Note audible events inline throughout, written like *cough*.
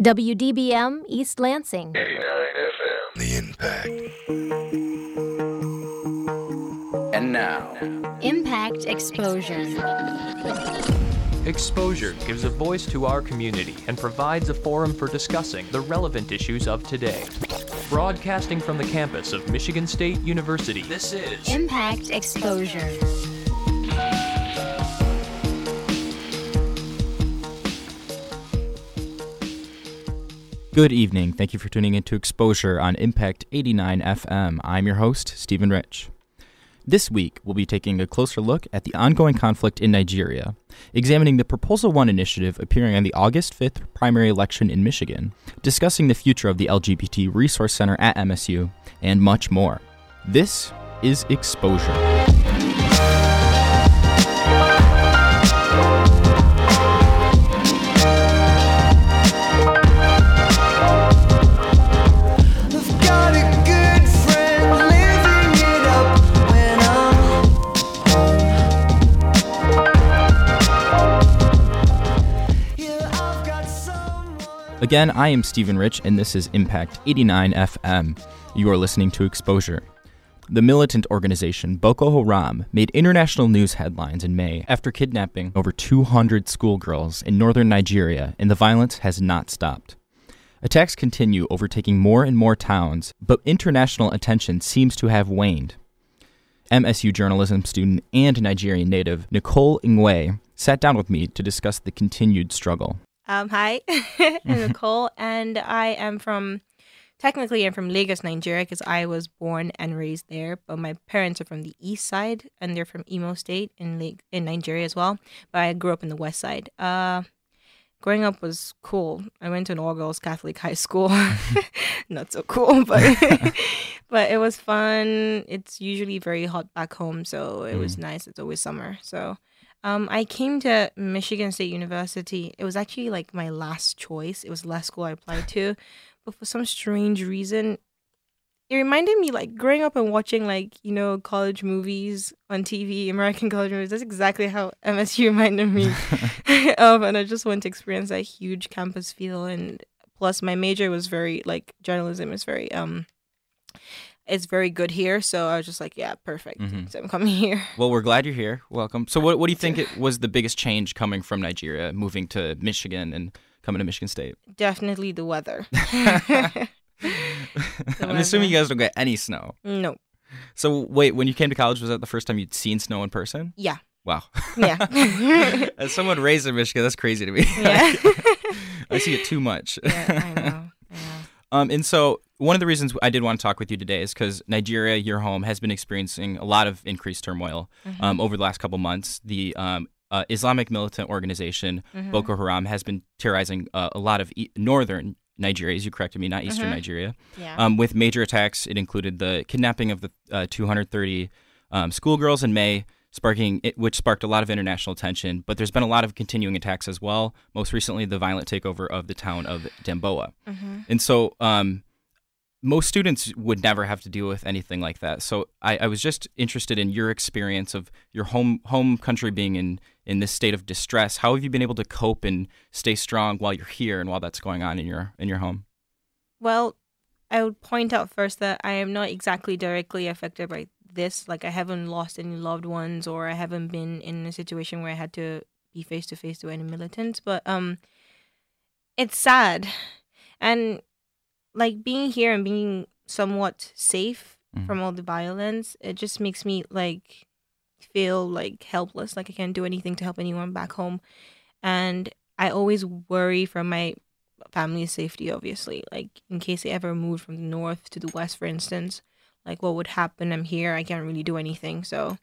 WDBM East Lansing. 89 FM. The Impact. And now, Impact Exposure. Exposure gives a voice to our community and provides a forum for discussing the relevant issues of today. Broadcasting from the campus of Michigan State University, this is Impact Exposure. Good evening. Thank you for tuning into Exposure on Impact 89 FM. I'm your host, Stephen Rich. This week, we'll be taking a closer look at the ongoing conflict in Nigeria, examining the Proposal 1 initiative appearing on the August 5th primary election in Michigan, discussing the future of the LGBT Resource Center at MSU, and much more. This is Exposure. Again, I am Stephen Rich, and this is Impact 89 FM. You are listening to Exposure. The militant organization Boko Haram made international news headlines in May after kidnapping over 200 schoolgirls in northern Nigeria, and the violence has not stopped. Attacks continue, overtaking more and more towns, but international attention seems to have waned. MSU journalism student and Nigerian native Nicole Ingwe sat down with me to discuss the continued struggle. Um, hi, *laughs* I'm Nicole, and I am from, technically, I'm from Lagos, Nigeria, because I was born and raised there. But my parents are from the east side, and they're from Imo State in Lag- in Nigeria as well. But I grew up in the west side. Uh, growing up was cool. I went to an all girls Catholic high school. *laughs* Not so cool, but *laughs* but it was fun. It's usually very hot back home, so it was nice. It's always summer, so. Um, I came to Michigan State University. It was actually like my last choice. It was the last school I applied to, but for some strange reason, it reminded me like growing up and watching like you know college movies on TV, American *laughs* college movies. That's exactly how MSU *laughs* reminded me *laughs* of, and I just want to experience that huge campus feel. And plus, my major was very like journalism is very um, it's very good here. So I was just like, yeah, perfect. Mhm. So I'm coming here. *laughs* Well, we're glad you're here. Welcome. So, what, what do you think it was the biggest change coming from Nigeria, moving to Michigan and coming to Michigan State? Definitely the weather. *laughs* *laughs* I'm assuming you guys don't get any snow. no. So, wait, when you came to college, was that the first time you'd seen snow in person? Yeah. Wow. Yeah. As someone raised in Michigan, that's crazy to me. yeah. I see it too much. yeah. I know. Um, and so one of the reasons I did want to talk with you today is because Nigeria, your home, has been experiencing a lot of increased turmoil Mm-hmm. um, over the last couple months. The um, uh, Islamic militant organization Mm-hmm. Boko Haram has been terrorizing uh, a lot of e- northern Nigeria, as you corrected me, not eastern Mhm. Nigeria, Yeah. um, with major attacks. It included the kidnapping of the uh, 230 um, schoolgirls in May. Sparking, it, which sparked a lot of international attention, but there's been a lot of continuing attacks as well. Most recently, the violent takeover of the town of Damboa. mm-hmm. And so, um, most students would never have to deal with anything like that. So, I, I was just interested in your experience of your home home country being in in this state of distress. How have you been able to cope and stay strong while you're here and while that's going on in your in your home? Well, I would point out first that I am not exactly directly affected by this. Like, I haven't lost any loved ones, or I haven't been in a situation where I had to be face to face to any militants. But um, it's sad, and like being here and being somewhat safe Mhm. from all the violence, it just makes me like feel like helpless. Like I can't do anything to help anyone back home, and I always worry for my family's safety obviously like in case they ever move from the north to the west for instance like what would happen i'm here i can't really do anything so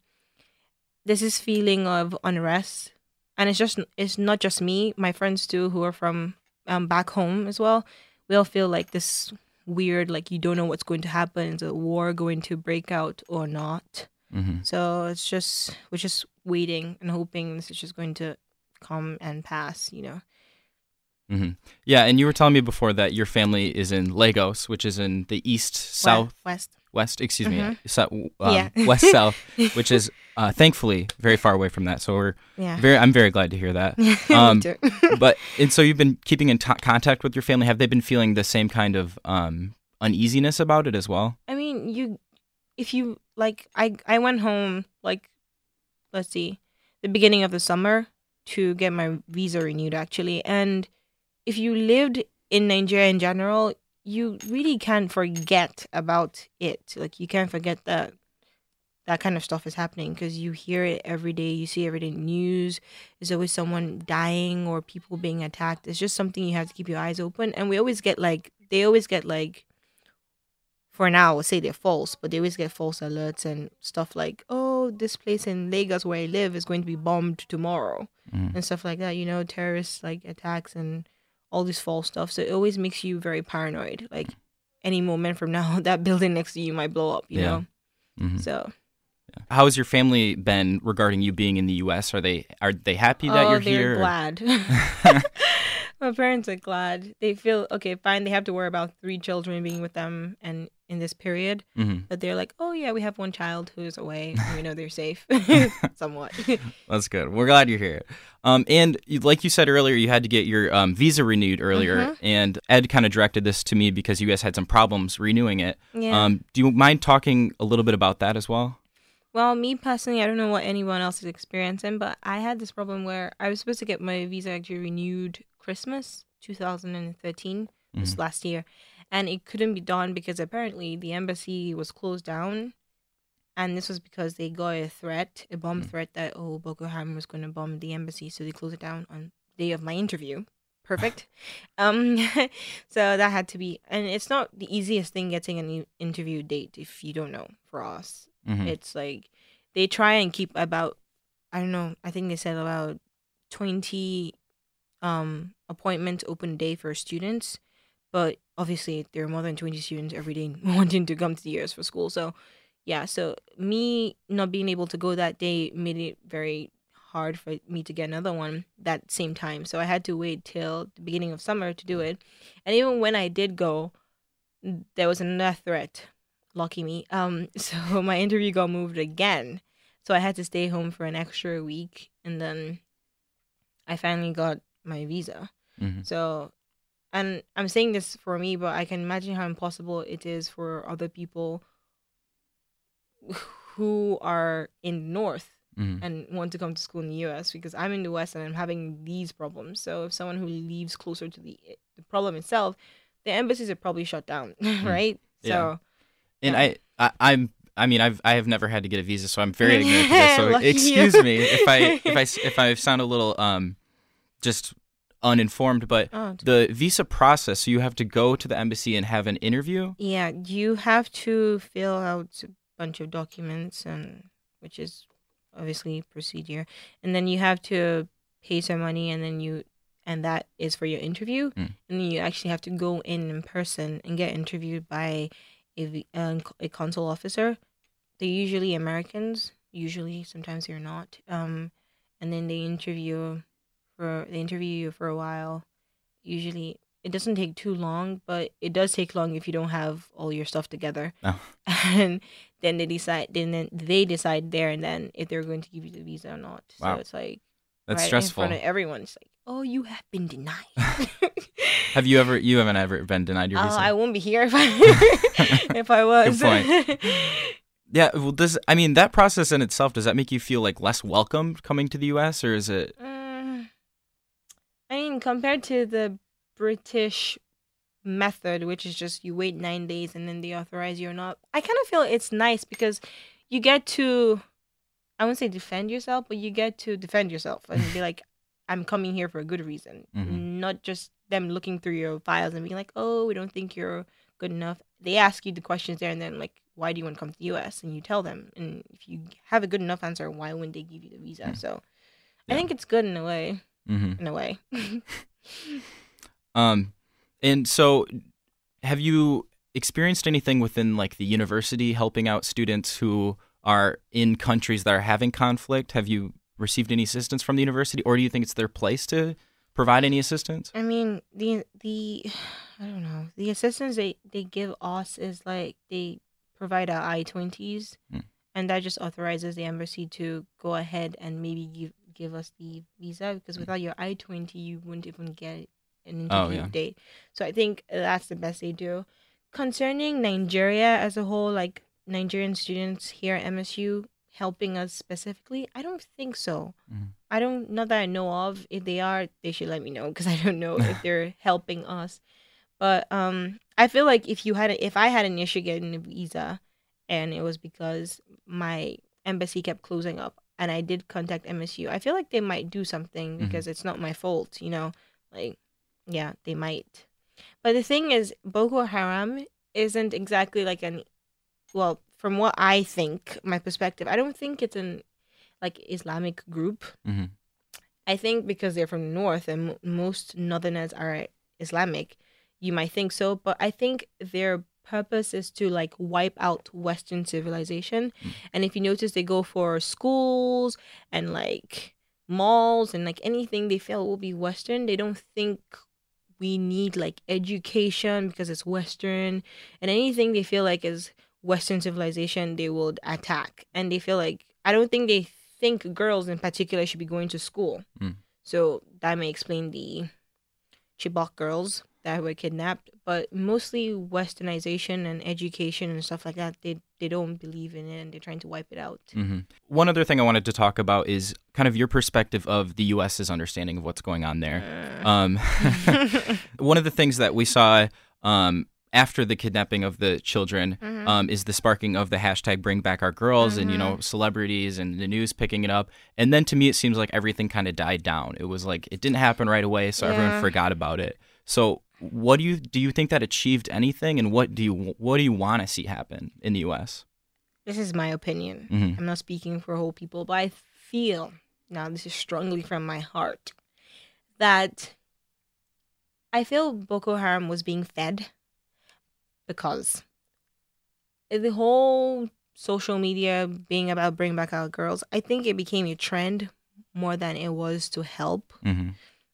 this is feeling of unrest. And it's just it's not just me my friends too who are from um back home as well. We all feel like this weird like you don't know what's going to happen is a war going to break out or not. Mm-hmm. so it's just we're just waiting and hoping this is just going to come and pass you know? Mm-hmm. Yeah, and you were telling me before that your family is in Lagos, which is in the east, south, west west. Excuse Mhm. me, so, um, Yeah. *laughs* west south, *laughs* which is uh, thankfully very far away from that. So we're Yeah. very. I'm very glad to hear that. *laughs* Um, but and so you've been keeping in t- contact with your family. Have they been feeling the same kind of um, uneasiness about it as well? I mean, you, if you like, I I went home like, let's see, the beginning of the summer to get my visa renewed actually, and if you lived in Nigeria in general, you really can't forget about it. Like you can't forget that that kind of stuff is happening because you hear it every day. You see every day news. There's always someone dying or people being attacked. It's just something you have to keep your eyes open. And we always get like they always get like for now, I would say they're false, but they always get false alerts and stuff like, oh, this place in Lagos where I live is going to be bombed tomorrow Mhm. and stuff like that. You know, terrorist like attacks and all this false stuff. So it always makes you very paranoid. Like any moment from *laughs* now, that building next to you might blow up. You Yeah. know, Mhm. so How has your family been regarding you being in the U.S.? Are they are they happy that oh, you're they're here? glad. *laughs* *laughs* My parents are glad. They feel okay, fine. They have to worry about three children being with them and in this period. hmm But they're like, oh yeah, we have one child who's away. we know they're safe, *laughs* *laughs* somewhat. *laughs* That's good. We're glad you're here. Um, and like you said earlier, you had to get your um, visa renewed earlier, Mhm. and Ed kind of directed this to me because you guys had some problems renewing it. yeah. Um, do you mind talking a little bit about that as well? Well, me personally, I don't know what anyone else is experiencing, but I had this problem where I was supposed to get my visa actually renewed Christmas 2013, this last year, and it couldn't be done because apparently the embassy was closed down. And this was because they got a threat, a bomb threat that, oh, Boko Haram was going to bomb the embassy. So they closed it down on the day of my interview. Perfect. *laughs* um, *laughs* so that had to be, and it's not the easiest thing getting an interview date if you don't know for us. Mhm. It's like they try and keep about I don't know, I think they said about 20 um appointments open day for students, but obviously there are more than 20 students every day *laughs* wanting to come to the US for school. So yeah, so me not being able to go that day made it very hard for me to get another one that same time. So I had to wait till the beginning of summer to do it. And even when I did go, there was another threat. Lucky me. Um, *laughs* so my interview got moved again. So I had to stay home for an extra week, and then I finally got my visa. Mhm. So, and I'm saying this for me, but I can imagine how impossible it is for other people who are in the north Mhm. and want to come to school in the US because I'm in the West and I'm having these problems. So if someone who lives closer to the the problem itself, the embassies are probably shut down, *laughs* right? Yeah. So And Yeah. I, I, I'm, I mean, I've, I have never had to get a visa, so I'm very ignorant this. *laughs* So excuse me if I, if I *laughs* if I sound a little, um, just uninformed. But Oh, the visa process, so you have to go to the embassy and have an interview. yeah, you have to fill out a bunch of documents and which is obviously procedure. And then you have to pay some money and then you and that is for your interview. Mm. And then you actually have to go in in person and get interviewed by a, a consul officer. They're usually Americans. Usually, sometimes they're not. Um, and then they interview for they interview you for a while. Usually, it doesn't take too long, but it does take long if you don't have all your stuff together. Oh. *laughs* And then they decide. Then they decide there and then if they're going to give you the visa or not. Wow. So it's like That's right stressful. in front of everyone. It's like, oh, you have been denied. *laughs* Have you ever, you haven't ever been denied your Oh, visa? I won't be here if I *laughs* if I was. point. yeah. Well, does I mean that process in itself does that make you feel like less welcomed coming to the U.S. or is it? Mm, I mean, compared to the British method, which is just you wait nine days and then they authorize you or not, I kind of feel it's nice because you get to, I wouldn't say defend yourself, but you get to defend yourself and be like, *laughs* I'm coming here for a good reason, Mhm. not just them looking through your files and being like, oh, we don't think you're good enough. They ask you the questions there and then like, why do you want to come to the U.S. and you tell them, and if you have a good enough answer, why wouldn't they give you the visa? So, Yeah. I think it's good in a way. Mm-hmm. In a way. *laughs* Um, and so, have you experienced anything within like the university helping out students who are in countries that are having conflict? Have you received any assistance from the university, or do you think it's their place to provide any assistance? I mean, the the *sighs* I don't know. The assistance they they give us is like they provide our I twenties, Hmm. and that just authorizes the embassy to go ahead and maybe give give us the visa because without your I twenty, you wouldn't even get an Oh, interview yeah. date. So I think that's the best they do. Concerning Nigeria as a whole, like Nigerian students here at MSU helping us specifically, I don't think so. Mhm. I don't, not that I know of. If they are, they should let me know because *laughs* I don't know if they're *laughs* helping us. But um, I feel like if you had, a, if I had an issue getting a visa, and it was because my embassy kept closing up, and I did contact MSU, I feel like they might do something Mhm. because it's not my fault, you know. Like, yeah, they might. But the thing is, Boko Haram isn't exactly like an, well, from what I think, my perspective, I don't think it's an like Islamic group. Mhm. I think because they're from the north and mo- most northerners are Islamic, you might think so. But I think their purpose is to like wipe out Western civilization. And if you notice, they go for schools and like malls and like anything they feel will be Western. They don't think we need like education because it's Western and anything they feel like is Western civilization, they will attack. And they feel like, I don't think they think girls in particular should be going to school. Mm. So that may explain the Chibok girls that were kidnapped. But mostly westernization and education and stuff like that, they, they don't believe in it and they're trying to wipe it out. hmm One other thing I wanted to talk about is kind of your perspective of the U.S.'s understanding of what's going on there. Um, *laughs* *laughs* one of the things that we saw um, after the kidnapping of the children Mm-hmm. um, is the sparking of the hashtag Bring Back Our Girls, and you know celebrities and the news picking it up. And then to me, it seems like everything kind of died down. It was like it didn't happen right away, so everyone forgot about it. So, what do you do? You think that achieved anything, and what do you what do you want to see happen in the U.S.? this is my opinion. Mhm. I'm not speaking for whole people, but I feel now this is strongly from my heart that I feel Boko Haram was being fed because the whole social media being about bring back our girls, I think it became a trend more than it was to help. Mm-hmm.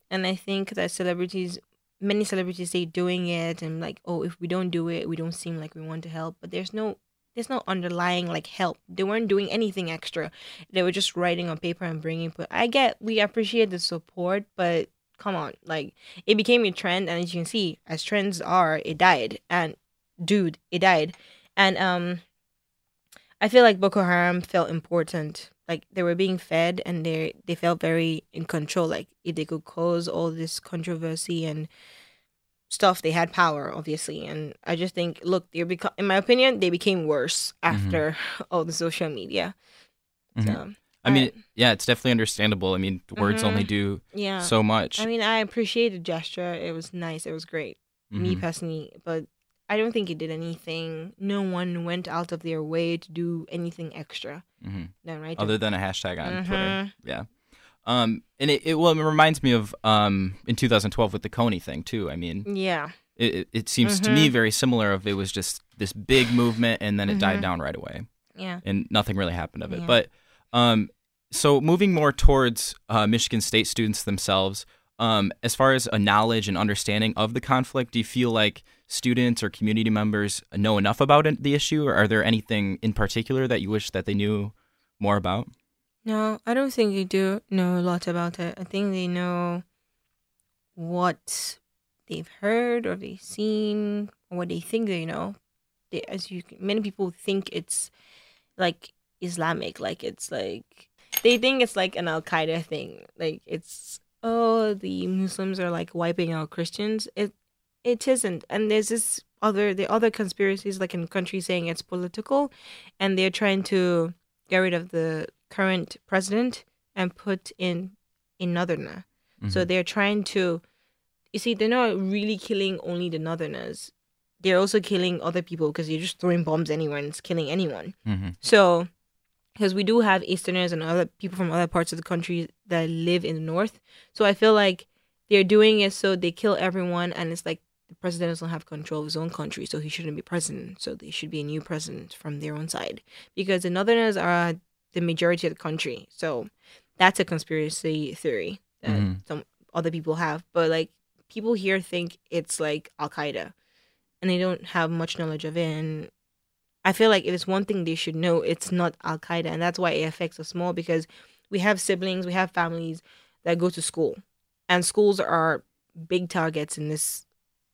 And I think that celebrities, many celebrities say doing it and like, oh, if we don't do it, we don't seem like we want to help. But there's no, there's no underlying like help. They weren't doing anything extra. They were just writing on paper and bringing. But I get, we appreciate the support, but come on, like it became a trend, and as you can see, as trends are, it died. And dude, it died. And um, I feel like Boko Haram felt important. Like they were being fed, and they they felt very in control. Like if they could cause all this controversy and stuff, they had power, obviously. And I just think, look, they're become, in my opinion, they became worse after *laughs* all the social media. Mhm. So I mean, I- yeah, it's definitely understandable. I mean, words Mhm. only do yeah. so much. I mean, I appreciate the gesture. It was nice. It was great. Me Mhm. personally, but I don't think it did anything. No one went out of their way to do anything extra. Mhm. No, right? other than a hashtag on Twitter. Mhm. Yeah. Um, and it, it well, it reminds me of um in 2012 with the Kony thing too. I mean, yeah. it, it- seems to me Mhm. very similar. Of it was just this big movement and then it died Mhm. down right away, Yeah. and nothing really happened of it. Yeah. But um, so moving more towards uh, Michigan State students themselves. Um, as far as a knowledge and understanding of the conflict, do you feel like students or community members know enough about it, the issue, or are there anything in particular that you wish that they knew more about? No, I don't think they do know a lot about it. I think they know what they've heard or they've seen or what they think they know. They, as you, many people think it's like Islamic, like it's like they think it's like an Al Qaeda thing. Like it's oh the Muslims are like wiping out Christians. It it isn't. And there's this other the other conspiracies like in countries saying it's political, and they're trying to get rid of the current president and put in a northerner. So Mhm. they're trying to, you see, they're not really killing only the northerners. They're also killing other people because you're just throwing bombs anywhere and it's killing anyone. Mhm. So, because we do have Easterners and other people from other parts of the country that live in the North. So I feel like they're doing it so they kill everyone, and it's like the president doesn't have control of his own country, so he shouldn't be president. So there should be a new president from their own side because the Northerners are the majority of the country. So that's a conspiracy theory that Mhm. some other people have, but like people here think it's like Al Qaeda, and they don't have much knowledge of it. And I feel like if it's one thing they should know, it's not Al Qaeda, and that's why it affects us more because we have siblings, we have families that go to school, and schools are big targets in this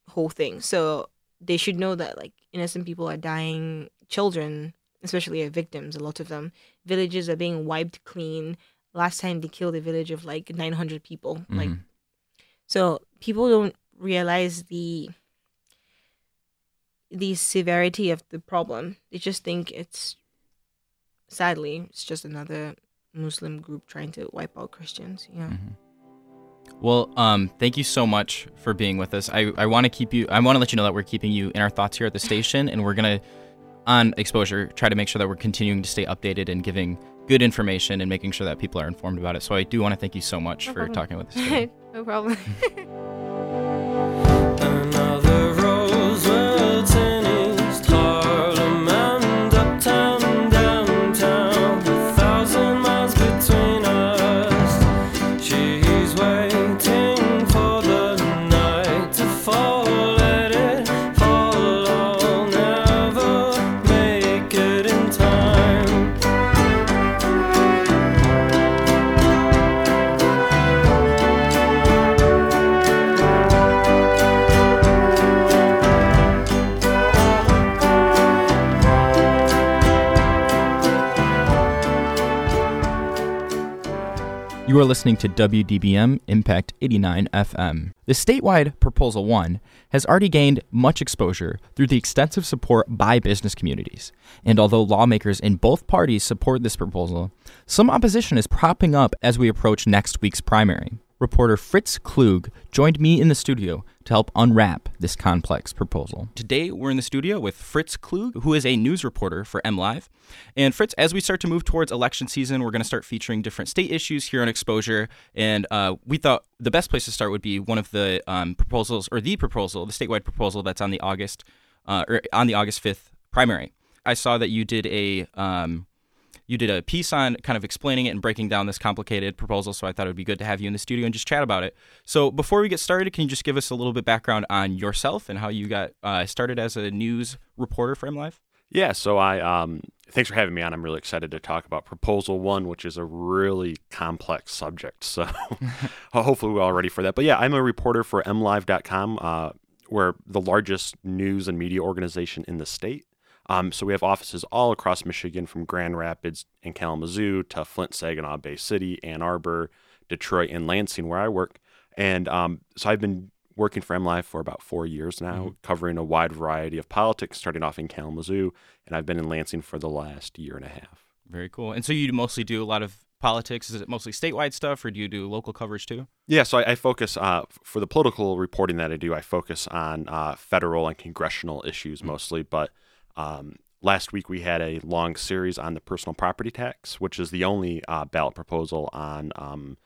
whole thing. So they should know that like innocent people are dying, children especially are victims. A lot of them, villages are being wiped clean. Last time they killed a village of like 900 people. Like, Mhm. so people don't realize the the severity of the problem. They just think it's sadly it's just another Muslim group trying to wipe out Christians. Yeah. Well, um, thank you so much for being with us. I, I want to keep you. I want to let you know that we're keeping you in our thoughts here at the station, and we're gonna on exposure try to make sure that we're continuing to stay updated and giving good information and making sure that people are informed about it. So I do want to thank you so much No for problem. talking with us. *laughs* No problem. *laughs* You are listening to WDBM Impact 89 FM. The statewide Proposal 1 has already gained much exposure through the extensive support by business communities. And although lawmakers in both parties support this proposal, some opposition is propping up as we approach next week's primary. Reporter Fritz Klug joined me in the studio to help unwrap this complex proposal. Today, we're in the studio with Fritz Klug, who is a news reporter for MLive. And Fritz, as we start to move towards election season, we're going to start featuring different state issues here on Exposure. And uh, we thought the best place to start would be one of the um, proposals, or the proposal, the statewide proposal that's on the August, uh, or on the August fifth primary. I saw that you did a um, you did a piece on kind of explaining it and breaking down this complicated proposal. So I thought it would be good to have you in the studio and just chat about it. So before we get started, can you just give us a little bit background on yourself and how you got uh, started as a news reporter for MLive? Yeah, so I um thanks for having me on. I'm really excited to talk about proposal 1, which is a really complex subject. So *laughs* *laughs* hopefully we're all ready for that. But yeah, I'm a reporter for mlive.com, uh we're the largest news and media organization in the state. Um, so we have offices all across Michigan, from Grand Rapids and Kalamazoo to Flint, Saginaw, Bay City, Ann Arbor, Detroit, and Lansing, where I work. And um, so I've been working for MLive for about four years now, covering a wide variety of politics, starting off in Kalamazoo, and I've been in Lansing for the last year and a half. Very cool. And so you mostly do a lot of politics. Is it mostly statewide stuff, or do you do local coverage too? Yeah, so I, I focus uh, for the political reporting that I do. I focus on uh, federal and congressional issues mostly. But um, last week we had a long series on the personal property tax, which is the only uh, ballot proposal on um,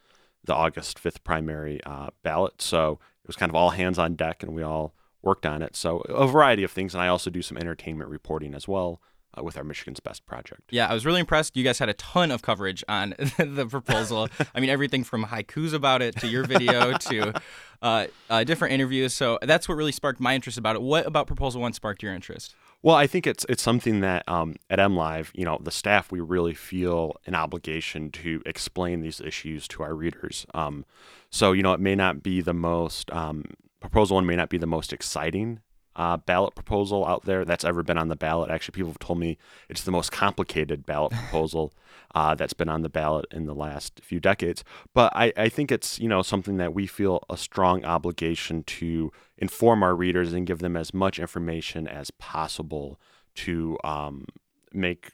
the August fifth primary uh, ballot. So it was kind of all hands on deck, and we all worked on it. So a variety of things, and I also do some entertainment reporting as well uh, with our Michigan's Best project. Yeah, I was really impressed. You guys had a ton of coverage on *laughs* the proposal. I mean, everything from haikus about it to your video *laughs* to uh, uh, different interviews. So that's what really sparked my interest about it. What about Proposal One sparked your interest? Well, I think it's it's something that um, at MLive, you know, the staff we really feel an obligation to explain these issues to our readers. Um, so you know, it may not be the most um, proposal one may not be the most exciting uh, ballot proposal out there that's ever been on the ballot. Actually, people have told me it's the most complicated ballot *laughs* proposal uh, that's been on the ballot in the last few decades. But I, I think it's you know something that we feel a strong obligation to inform our readers and give them as much information as possible to um, make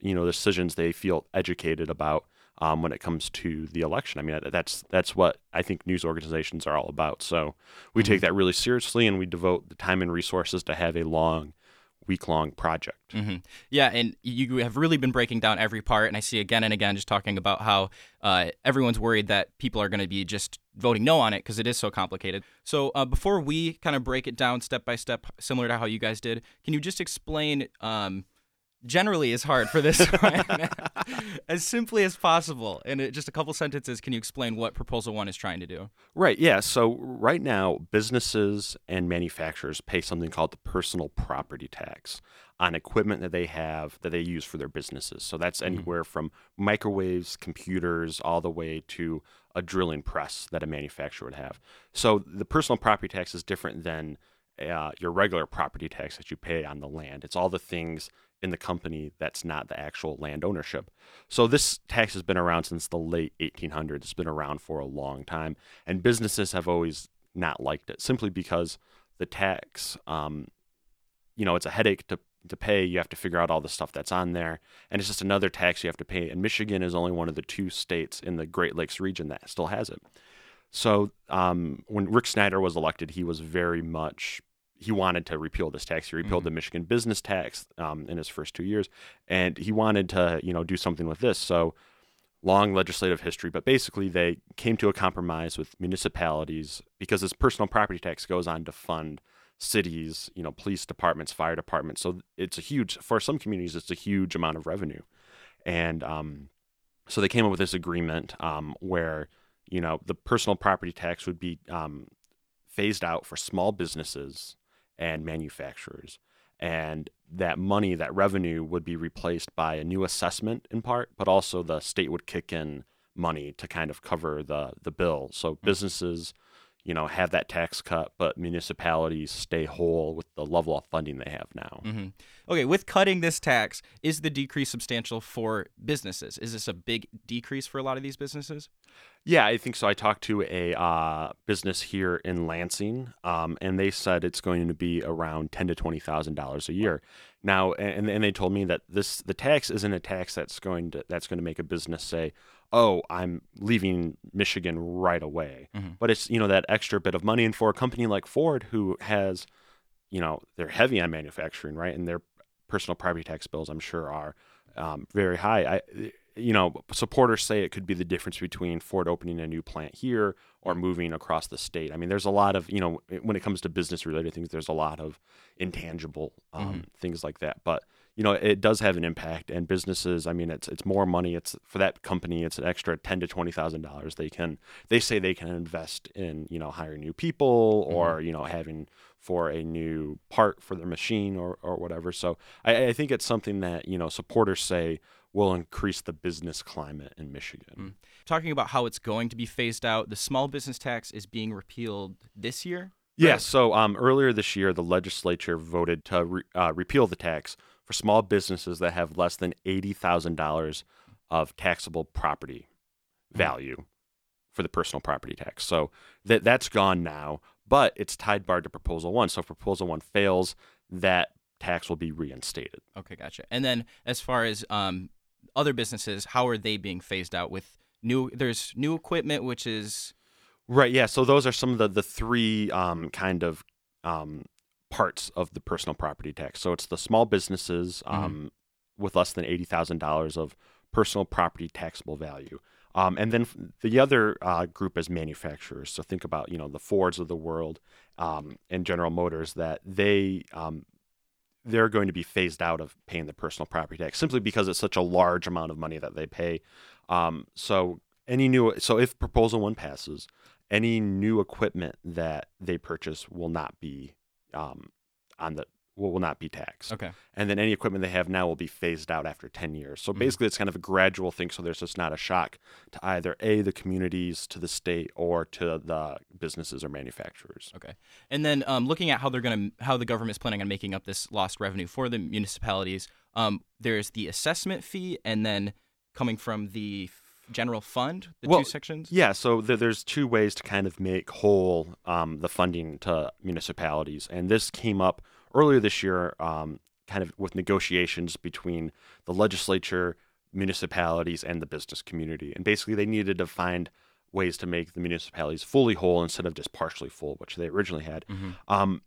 you know decisions they feel educated about um, when it comes to the election. I mean, that's that's what I think news organizations are all about. So we take that really seriously, and we devote the time and resources to have a long, week long project. hmm Yeah, and you have really been breaking down every part, and I see again and again just talking about how uh, everyone's worried that people are going to be just voting no on it because it is so complicated. So uh, before we kind of break it down step by step, similar to how you guys did, can you just explain um, generally is hard for this *laughs* one. *laughs* as simply as possible. In it- just a couple sentences, can you explain what Proposal 1 is trying to do? Right. Yeah. So right now, businesses and manufacturers pay something called the personal property tax on equipment that they have that they use for their businesses. So that's anywhere from microwaves, computers, all the way to a drilling press that a manufacturer would have. So the personal property tax is different than uh, your regular property tax that you pay on the land. It's all the things in the company that's not the actual land ownership. So this tax has been around since the late 1800s. It's been around for a long time, and businesses have always not liked it simply because the tax, um, you know, it's a headache to to pay. You have to figure out all the stuff that's on there, and it's just another tax you have to pay. And Michigan is only one of the two states in the Great Lakes region that still has it. So um, when Rick Snyder was elected, he was very much he wanted to repeal this tax. He repealed the Michigan business tax um, in his first two years, and he wanted to you know do something with this. So long legislative history, but basically they came to a compromise with municipalities because this personal property tax goes on to fund cities, you know, police departments, fire departments. So it's a huge for some communities, it's a huge amount of revenue, and um, so they came up with this agreement um, where you know the personal property tax would be um, phased out for small businesses and manufacturers and that money that revenue would be replaced by a new assessment in part but also the state would kick in money to kind of cover the the bill. So mm. businesses you know have that tax cut but municipalities stay whole with the level of funding they have now hmm Okay, with cutting this tax, is the decrease substantial for businesses? Is this a big decrease for a lot of these businesses? Yeah, I think so. I talked to a uh, business here in Lansing, um, and they said it's going to be around ten to twenty thousand dollars a year. Now, and and they told me that this the tax isn't a tax that's going to that's going to make a business say, "Oh, I'm leaving Michigan right away." But it's you know that extra bit of money, and for a company like Ford, who has, you know, they're heavy on manufacturing, right, and their personal property tax bills, I'm sure, are um, very high. I, you know, supporters say it could be the difference between Ford opening a new plant here or moving across the state. I mean, there's a lot of, you know, when it comes to business related things, there's a lot of intangible um, things like that. But you know, it does have an impact, and businesses. I mean, it's it's more money. It's for that company. It's an extra ten to twenty thousand dollars. They can they say they can invest in you know hiring new people or you know having for a new part for their machine or or whatever. So I, I think it's something that you know supporters say will increase the business climate in Michigan. Talking about how it's going to be phased out, the small business tax is being repealed this year. Yes. So um, earlier this year, the legislature voted to re- uh, repeal the tax for small businesses that have less than eighty thousand dollars of taxable property value for the personal property tax. So that that's gone now, but it's tied barred to Proposal One. So if Proposal One fails, that tax will be reinstated. Okay, gotcha. And then as far as um, other businesses, how are they being phased out with new? There's new equipment, which is Right. Yeah. So those are some of the the three um, kind of um, parts of the personal property tax. So it's the small businesses um, with less than eighty thousand dollars of personal property taxable value, um, and then the other uh, group is manufacturers. So think about you know the Fords of the world um, and General Motors that they um, they're going to be phased out of paying the personal property tax simply because it's such a large amount of money that they pay. Um, so any new so if proposal one passes, any new equipment that they purchase will not be um, on the will, will not be taxed. okay. And then any equipment they have now will be phased out after 10 years. So Mhm. basically, it's kind of a gradual thing. So there's just not a shock to either A, the communities, to the state, or to the businesses or manufacturers. Okay. And then um, looking at how they're going to how the government is planning on making up this lost revenue for the municipalities, um, there's the assessment fee, and then coming from the general fund, the Well, two sections. Yeah, so th- there's two ways to kind of make whole um, the funding to municipalities, and this came up earlier this year, um, kind of with negotiations between the legislature, municipalities, and the business community, and basically they needed to find ways to make the municipalities fully whole instead of just partially full, which they originally had. Um,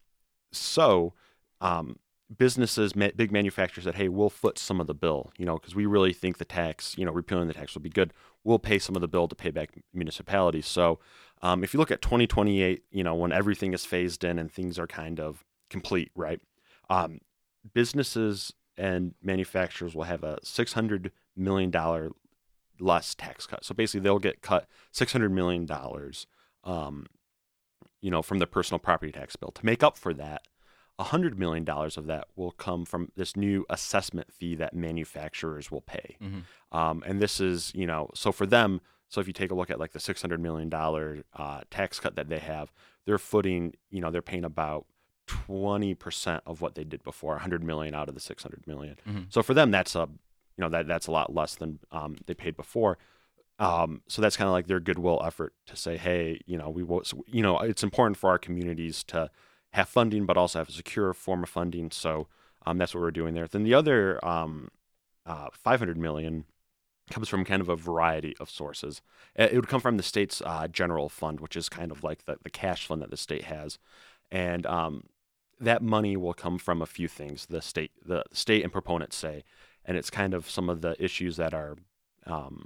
so um, businesses, big manufacturers said, "Hey, we'll foot some of the bill, you know, because we really think the tax, you know, repealing the tax will be good. We'll pay some of the bill to pay back municipalities." So, um, if you look at 2028, you know, when everything is phased in and things are kind of complete, right? Um, businesses and manufacturers will have a six hundred million dollar less tax cut. So basically, they'll get cut six hundred million dollars, um, you know, from the personal property tax bill. To make up for that, hundred million dollars of that will come from this new assessment fee that manufacturers will pay. Mhm. Um, and this is, you know, so for them, so if you take a look at like the six hundred million dollar uh, tax cut that they have, they're footing, you know, they're paying about twenty percent of what they did before, hundred million out of the six hundred million. Mhm. So for them, that's a, you know, that that's a lot less than um, they paid before. Um, so that's kind of like their goodwill effort to say, hey, you know, we, will, you know, it's important for our communities to have funding, but also have a secure form of funding. So um, that's what we're doing there. Then the other um, uh, 500 million comes from kind of a variety of sources. Uh, It would come from the state's uh, general fund, which is kind of like the, the cash fund that the state has, and um, that money will come from a few things. The state, the state and proponents say, and it's kind of some of the issues that are, um,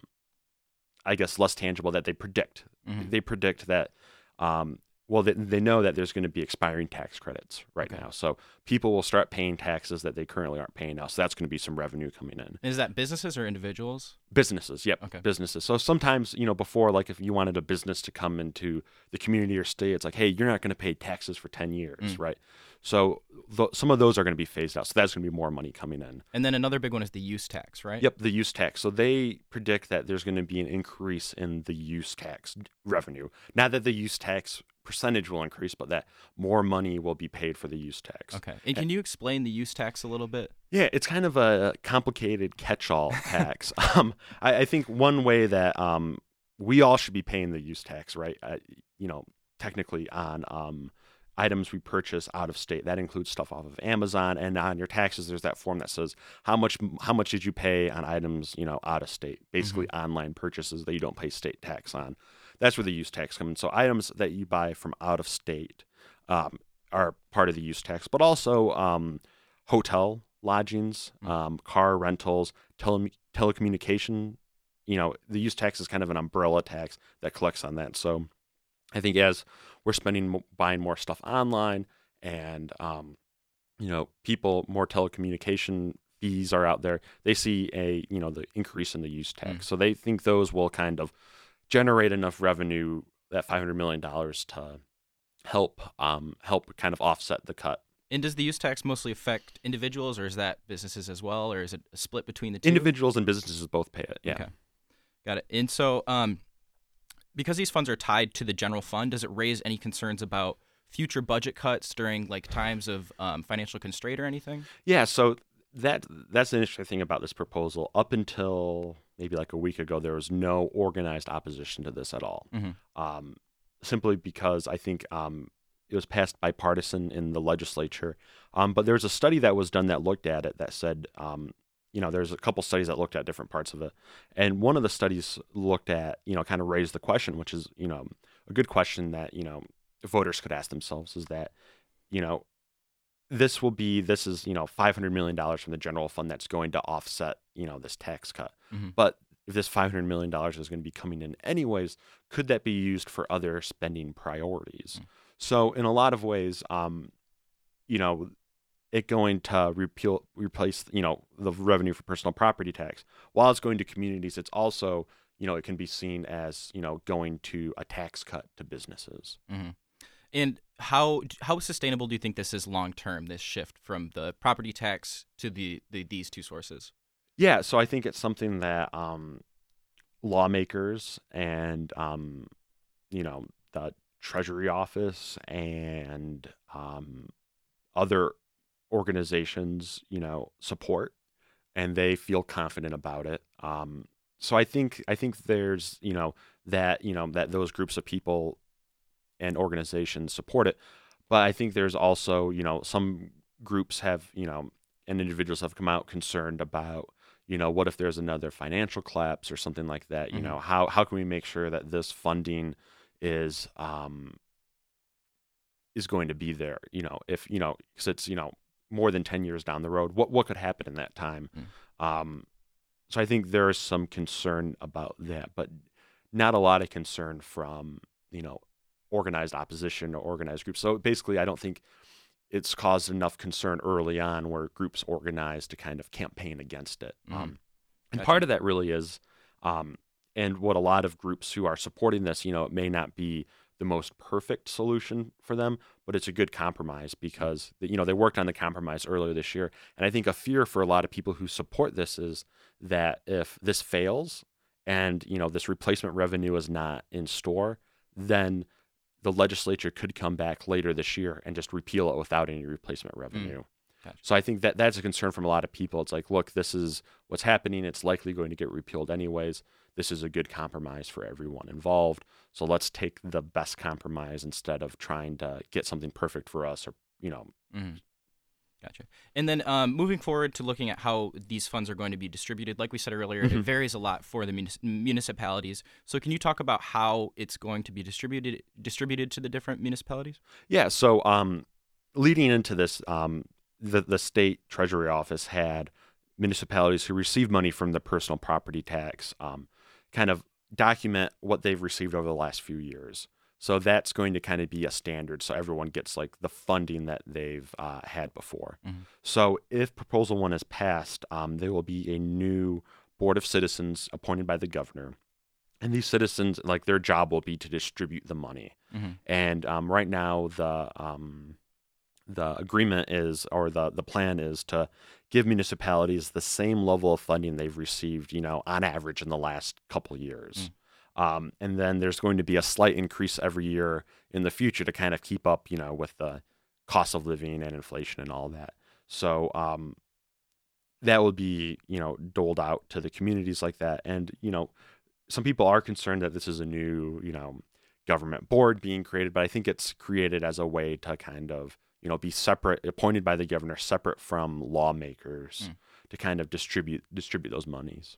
I guess, less tangible that they predict. Mhm. They predict that. Um, well, they, they know that there's going to be expiring tax credits right Okay. now. So people will start paying taxes that they currently aren't paying now. So that's going to be some revenue coming in. Is that businesses or individuals? Businesses, yep, Okay. businesses. So sometimes, you know, before, like if you wanted a business to come into the community or state, it's like, hey, you're not going to pay taxes for 10 years, Mm. right? So th- some of those are going to be phased out. So that's going to be more money coming in. And then another big one is the use tax, right? Yep, the use tax. So they predict that there's going to be an increase in the use tax revenue. Not that the use tax percentage will increase, but that more money will be paid for the use tax. Okay. And can you explain the use tax a little bit? Yeah, it's kind of a complicated catch-all *laughs* tax. um, I, I think one way that um, we all should be paying the use tax, right? Uh, you know, technically on um, items we purchase out of state. That includes stuff off of Amazon, and on your taxes, there's that form that says how much how much did you pay on items you know out of state, basically online purchases that you don't pay state tax on. That's where the use tax comes in. So items that you buy from out of state um, are part of the use tax, but also um, hotel lodgings, um, car rentals, tele- telecommunication. You know, the use tax is kind of an umbrella tax that collects on that. So I think as we're spending, buying more stuff online and, um, you know, people, more telecommunication fees are out there, they see a, you know, the increase in the use tax. So they think those will kind of generate enough revenue, that $500 million to help, um, help kind of offset the cut. And does the use tax mostly affect individuals or is that businesses as well? Or is it a split between the two? Individuals and businesses both pay it. Yeah. Okay. Got it. And so, um, because these funds are tied to the general fund, does it raise any concerns about future budget cuts during like times of um, financial constraint or anything? Yeah, so that that's the interesting thing about this proposal. Up until maybe like a week ago, there was no organized opposition to this at all. Mhm. Um, simply because I think um, it was passed bipartisan in the legislature. Um, but there was a study that was done that looked at it that said, um, you know, there's a couple studies that looked at different parts of it, and one of the studies looked at, you know, kind of raised the question, which is, you know, a good question that you know voters could ask themselves is that, you know, this will be this is you know 500 million dollars from the general fund that's going to offset you know this tax cut. Mhm. but if this 500 million dollars is going to be coming in anyways could that be used for other spending priorities? So in a lot of ways um you know it going to repeal replace you know the revenue for personal property tax. While it's going to communities it's also you know it can be seen as you know going to a tax cut to businesses And how how sustainable do you think this is long term? This shift from the property tax to the, the these two sources. Yeah, so I think it's something that um, lawmakers and um, you know the Treasury Office and um, other organizations, you know, support, and they feel confident about it. Um, so I think I think there's you know that you know that those groups of people and organizations support it, but I think there's also you know some groups have you know and individuals have come out concerned about you know what if there's another financial collapse or something like that you Mhm. know how how can we make sure that this funding is um is going to be there you know? If you know because it's you know more than 10 years down the road what what could happen in that time? Um so i think there is some concern about that but not a lot of concern from you know organized opposition or organized groups so basically i don't think it's caused enough concern early on where groups organized to kind of campaign against it. Mhm. Um, and Gotcha. part of that really is, um, and what a lot of groups who are supporting this, you know, it may not be the most perfect solution for them, but it's a good compromise because you know they worked on the compromise earlier this year, and I think a fear for a lot of people who support this is that if this fails and you know this replacement revenue is not in store, then the legislature could come back later this year and just repeal it without any replacement revenue. Gotcha. So I think that that's a concern from a lot of people. It's like, look, this is what's happening. It's likely going to get repealed anyways. This is a good compromise for everyone involved. So let's take the best compromise instead of trying to get something perfect for us or you know Mhm. Gotcha. And then um, moving forward to looking at how these funds are going to be distributed, like we said earlier, Mhm. it varies a lot for the munis- municipalities. So can you talk about how it's going to be distributed distributed to the different municipalities? Yeah. So, um, leading into this, um, the the state treasury office had municipalities who receive money from the personal property tax, um, kind of document what they've received over the last few years. So that's going to kind of be a standard, so everyone gets like the funding that they've uh, had before. Mhm. So if proposal one is passed, um, there will be a new board of citizens appointed by the governor, and these citizens, like their job will be to distribute the money. Mhm. And um, right now, the um, the agreement is, or the the plan is to give municipalities the same level of funding they've received, you know, on average in the last couple years. Um, and then there's going to be a slight increase every year in the future to kind of keep up, you know, with the cost of living and inflation and all that. So um, that will be, you know, doled out to the communities like that. And you know, some people are concerned that this is a new, you know, government board being created, but I think it's created as a way to kind of, you know, be separate, appointed by the governor, separate from lawmakers, Mm. to kind of distribute distribute those monies.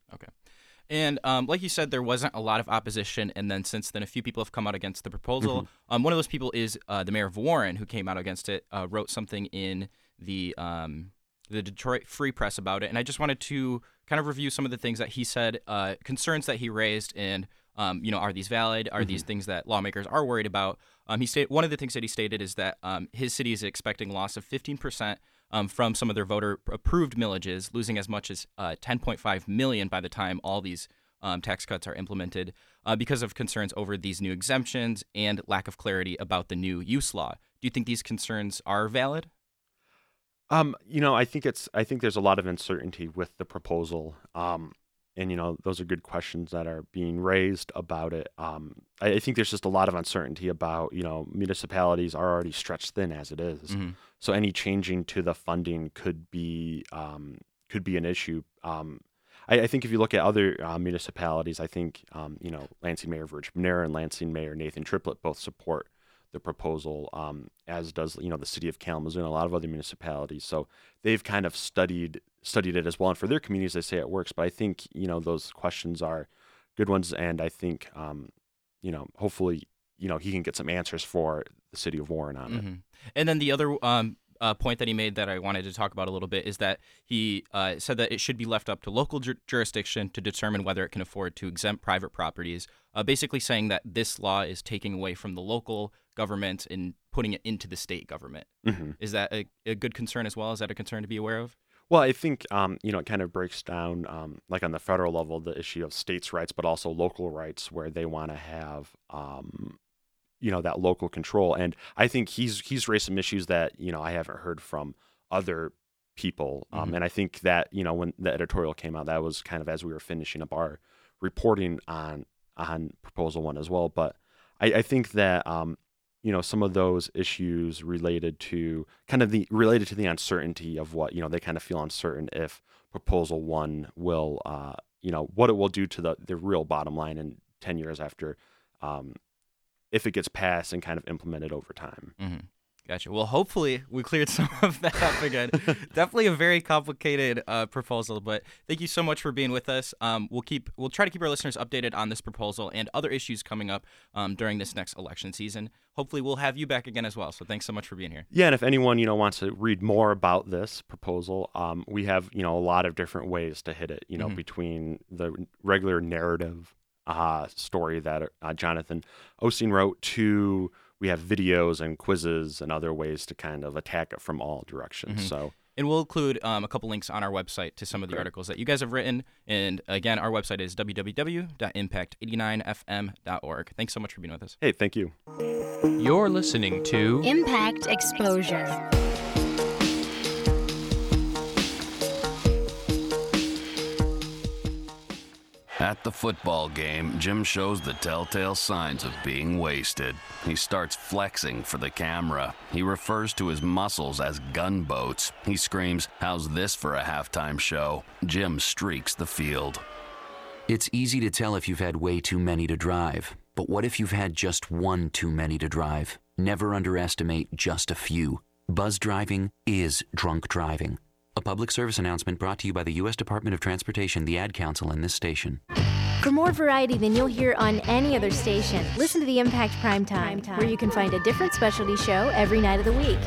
And um, like you said, there wasn't a lot of opposition, and then since then, a few people have come out against the proposal. Um, one of those people is uh, the mayor of Warren, who came out against it, uh, wrote something in the um, the Detroit Free Press about it, and I just wanted to kind of review some of the things that he said, uh, concerns that he raised, and um, you know, are these valid? Are these things that lawmakers are worried about? Um, he stated one of the things that he stated is that um, his city is expecting loss of 15 percent um, from some of their voter approved millages, losing as much as uh, 10.5 million by the time all these um, tax cuts are implemented uh, because of concerns over these new exemptions and lack of clarity about the new use law. Do you think these concerns are valid? Um, you know, I think it's I think there's a lot of uncertainty with the proposal. Um, and you know, those are good questions that are being raised about it. Um, I, I think there's just a lot of uncertainty about you know municipalities are already stretched thin as it is. Mhm. So any changing to the funding could be um, could be an issue. Um, I, I think if you look at other uh, municipalities, I think um, you know Lansing Mayor Virg Bernero and Lansing Mayor Nathan Triplett both support the proposal, um, as does you know the city of Kalamazoo and a lot of other municipalities. So they've kind of studied studied it as well, and for their communities, they say it works. But I think you know those questions are good ones, and I think um, you know hopefully you know he can get some answers for the city of Warren on it. Mhm. And then the other um, uh, point that he made that I wanted to talk about a little bit is that he uh, said that it should be left up to local jur- jurisdiction to determine whether it can afford to exempt private properties. Uh, basically, saying that this law is taking away from the local government and putting it into the state government. hmm Is that a, a good concern as well? Is that a concern to be aware of? Well, I think um, you know it kind of breaks down, um, like on the federal level, the issue of states' rights, but also local rights, where they want to have, um, you know, that local control. And I think he's he's raised some issues that you know I haven't heard from other people. Um, Mhm. And I think that you know when the editorial came out, that was kind of as we were finishing up our reporting on on proposal one as well. But I, I think that um, you know some of those issues related to kind of the related to the uncertainty of what you know they kind of feel uncertain if proposal one will uh, you know what it will do to the the real bottom line in 10 years after um, if it gets passed and kind of implemented over time Mm-hmm. Gotcha. Well, hopefully we cleared *laughs* some of that up again. *laughs* Definitely a very complicated uh, proposal, but thank you so much for being with us. Um, we'll keep we'll try to keep our listeners updated on this proposal and other issues coming up um, during this next election season. Hopefully, we'll have you back again as well. So thanks so much for being here. Yeah, and if anyone you know wants to read more about this proposal, um, we have you know a lot of different ways to hit it. You know, Mhm. between the regular narrative uh, story that uh, Jonathan Osteen wrote to we have videos and quizzes and other ways to kind of attack it from all directions. Mhm. So And we'll include um, a couple links on our website to some of the Great. articles that you guys have written. And again, our website is www.impact89fm.org. Thanks so much for being with us. hey, thank you. You're listening to Impact exposure. At the football game, Jim shows the telltale signs of being wasted. He starts flexing for the camera. He refers to his muscles as gunboats. He screams, How's this for a halftime show? Jim streaks the field. It's easy to tell if you've had way too many to drive. But what if you've had just one too many to drive? Never underestimate just a few. Buzz driving is drunk driving. A public service announcement brought to you by the U.S. Department of Transportation, the Ad Council, and this station. For more variety than you'll hear on any other station, listen to the Impact Prime Time, where you can find a different specialty show every night of the week.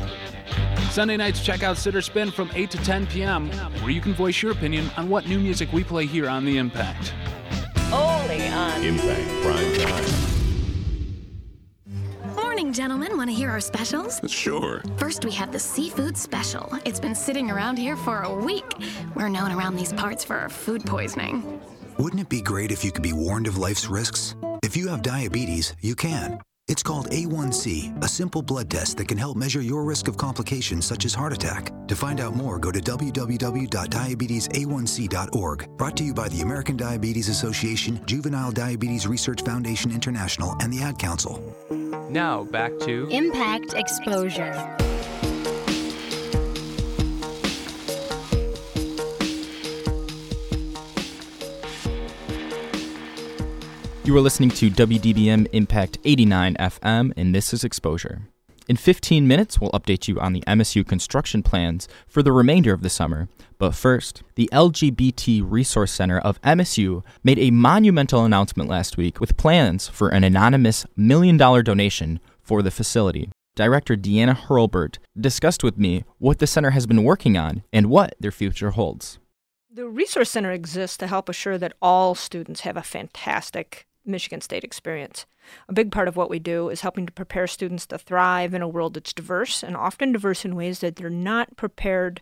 Sunday nights, check out Sitter Spin from 8 to 10 p.m., where you can voice your opinion on what new music we play here on The Impact. Only on Impact Prime Time. Morning, gentlemen. Want to hear our specials? Sure. First, we have the seafood special. It's been sitting around here for a week. We're known around these parts for our food poisoning. Wouldn't it be great if you could be warned of life's risks? If you have diabetes, you can. It's called A1C, a simple blood test that can help measure your risk of complications such as heart attack. To find out more, go to www.diabetesa1c.org. Brought to you by the American Diabetes Association, Juvenile Diabetes Research Foundation International, and the Ad Council. Now back to Impact exposure. You are listening to WDBM Impact 89 FM, and this is Exposure. In 15 minutes, we'll update you on the MSU construction plans for the remainder of the summer. But first, the LGBT Resource Center of MSU made a monumental announcement last week with plans for an anonymous million dollar donation for the facility. Director Deanna Hurlbert discussed with me what the center has been working on and what their future holds. The Resource Center exists to help assure that all students have a fantastic Michigan State experience. A big part of what we do is helping to prepare students to thrive in a world that's diverse and often diverse in ways that they're not prepared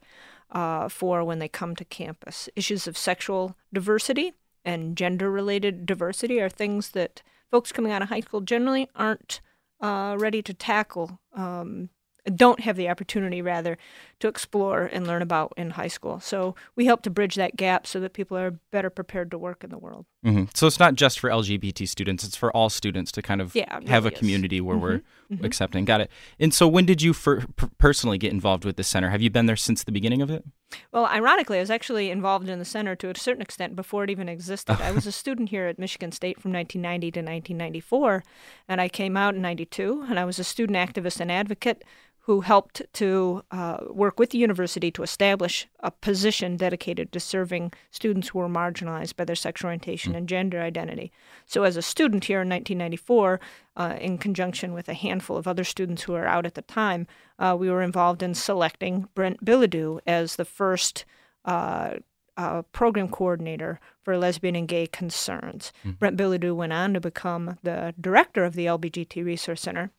uh, for when they come to campus. Issues of sexual diversity and gender related diversity are things that folks coming out of high school generally aren't uh, ready to tackle. Um, don't have the opportunity, rather, to explore and learn about in high school. So we help to bridge that gap so that people are better prepared to work in the world. hmm So it's not just for LGBT students; it's for all students to kind of Yeah, have a really is. community where we're Mhm, mhm. accepting. Got it. And so, when did you per- personally get involved with the center? Have you been there since the beginning of it? Well, ironically, I was actually involved in the center to a certain extent before it even existed. I was a *laughs* student here at Michigan State from 1990 to 1994, and I came out in 92, and I was a student activist and advocate who helped to uh, work with the university to establish a position dedicated to serving students who were marginalized by their sexual orientation and gender identity. So, as a student here in 1994, uh, in conjunction with a handful of other students who were out at the time, uh, we were involved in selecting Brent Bilodeau as the first uh, uh, program coordinator for lesbian and gay concerns. Brent Bilodeau went on to become the director of the LBGT Resource Center.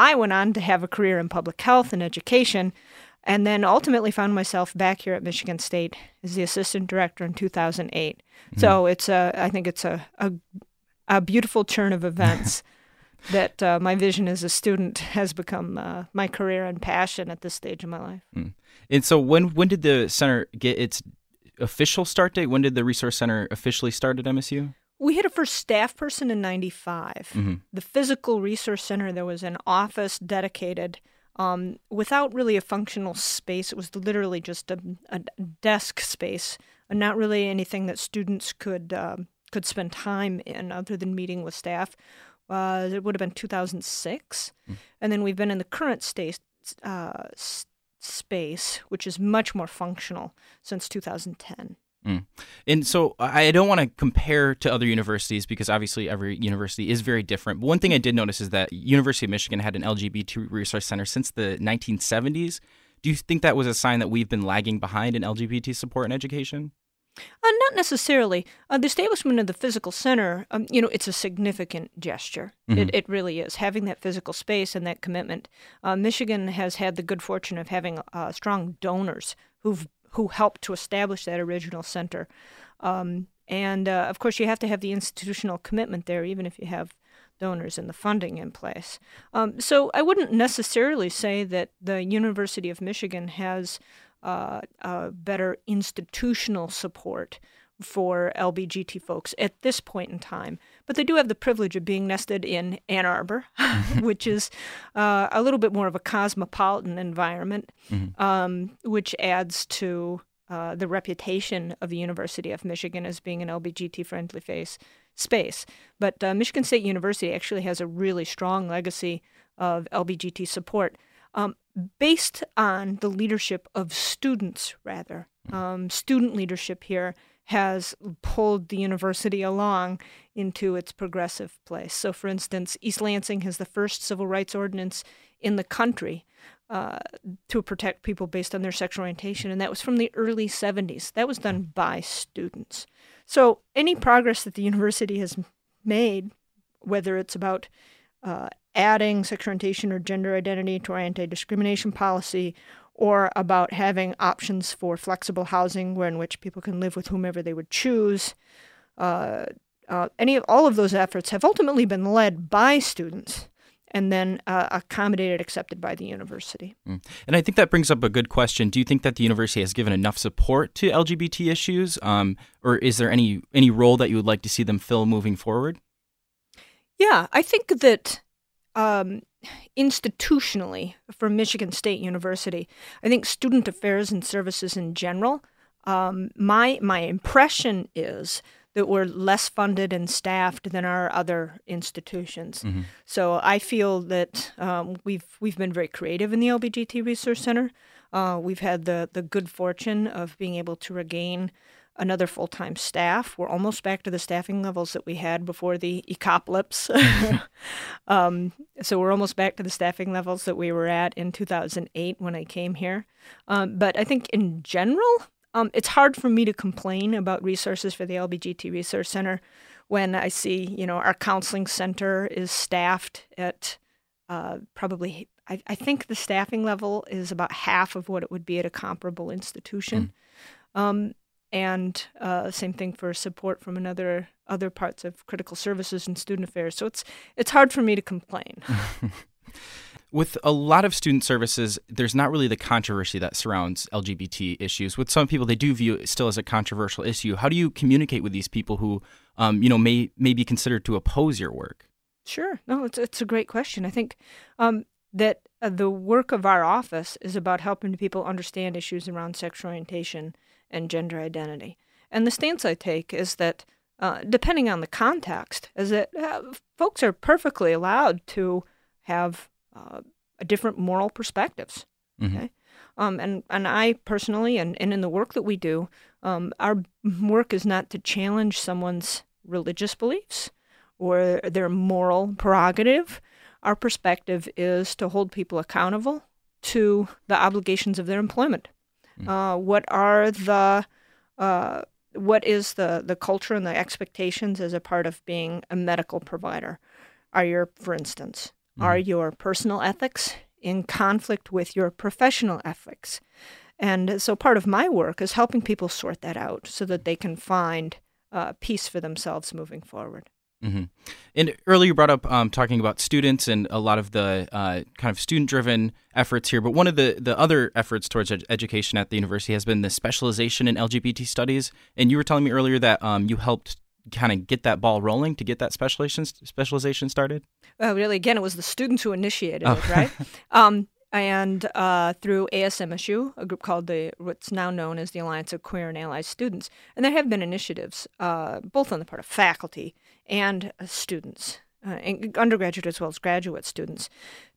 I went on to have a career in public health and education, and then ultimately found myself back here at Michigan State as the assistant director in 2008. So it's a, I think it's a, a, a beautiful churn of events *laughs* that uh, my vision as a student has become uh, my career and passion at this stage of my life. Mm. And so, when when did the center get its official start date? When did the resource center officially start at MSU? We had a first staff person in 95. Mhm. The physical resource center, there was an office dedicated um, without really a functional space. It was literally just a, a desk space, and not really anything that students could um, could spend time in other than meeting with staff. Uh, it would have been 2006. And then we've been in the current state, uh, space, which is much more functional since 2010. Mm. And so I don't want to compare to other universities because obviously every university is very different. But one thing I did notice is that University of Michigan had an LGBT resource center since the 1970s. Do you think that was a sign that we've been lagging behind in LGBT support and education? Uh, not necessarily. Uh, the establishment of the physical center, um, you know, it's a significant gesture. Mhm. It, it really is. Having that physical space and that commitment. Uh, Michigan has had the good fortune of having uh, strong donors who've who helped to establish that original center. Um, and uh, of course, you have to have the institutional commitment there, even if you have donors and the funding in place. Um, so I wouldn't necessarily say that the University of Michigan has uh, better institutional support for LBGT folks at this point in time. But they do have the privilege of being nested in Ann Arbor, *laughs* which is uh, a little bit more of a cosmopolitan environment, Mhm. um, which adds to uh, the reputation of the University of Michigan as being an LBGT friendly face space. But uh, Michigan State University actually has a really strong legacy of LBGT support um, based on the leadership of students, rather. Um, student leadership here has pulled the university along into its progressive place. So, for instance, East Lansing has the first civil rights ordinance in the country uh, to protect people based on their sexual orientation, and that was from the early 70s. That was done by students. So, any progress that the university has made, whether it's about uh, adding sexual orientation or gender identity to our anti discrimination policy, or about having options for flexible housing where in which people can live with whomever they would choose. Uh, uh, any of all of those efforts have ultimately been led by students and then uh, accommodated, accepted by the university. Mm. And I think that brings up a good question. Do you think that the university has given enough support to LGBT issues, um, or is there any any role that you would like to see them fill moving forward? Yeah, I think that um, institutionally for Michigan State University, I think student affairs and services in general. Um, my my impression is that we're less funded and staffed than our other institutions. Mhm. So I feel that um, we've we've been very creative in the LBGT Resource Center. Uh, we've had the the good fortune of being able to regain another full time staff. We're almost back to the staffing levels that we had before the ecopolypse. *laughs* um, so we're almost back to the staffing levels that we were at in 2008 when I came here. Um, but I think in general, um, it's hard for me to complain about resources for the LBGT Resource Center when I see, you know, our counseling center is staffed at uh, probably, I, I think the staffing level is about half of what it would be at a comparable institution. Um, and uh, same thing for support from another other parts of critical services and student affairs. So it's it's hard for me to complain. *laughs* *laughs* With a lot of student services, there's not really the controversy that surrounds LGBT issues. With some people, they do view it still as a controversial issue. How do you communicate with these people who, um, you know, may may be considered to oppose your work? Sure. No, it's it's a great question. I think um, that uh, the work of our office is about helping people understand issues around sexual orientation and gender identity. And the stance I take is that, uh, depending on the context, is that uh, folks are perfectly allowed to have uh, a different moral perspectives. Mhm. Okay. Um, and, and I personally, and, and in the work that we do, um, our work is not to challenge someone's religious beliefs or their moral prerogative. Our perspective is to hold people accountable to the obligations of their employment. Uh, what are the uh, what is the, the culture and the expectations as a part of being a medical provider? Are your, for instance, are your personal ethics in conflict with your professional ethics? And so part of my work is helping people sort that out so that they can find uh, peace for themselves moving forward. hmm And earlier you brought up um, talking about students and a lot of the uh, kind of student-driven efforts here. But one of the, the other efforts towards ed- education at the university has been the specialization in LGBT studies. And you were telling me earlier that um, you helped kind of get that ball rolling to get that specialization specialization started. Well, really, again, it was the students who initiated Oh. it, right? *laughs* um, and uh, through ASMSU, a group called the what's now known as the Alliance of Queer and Allied Students, and there have been initiatives, uh, both on the part of faculty and uh, students, uh, and undergraduate as well as graduate students,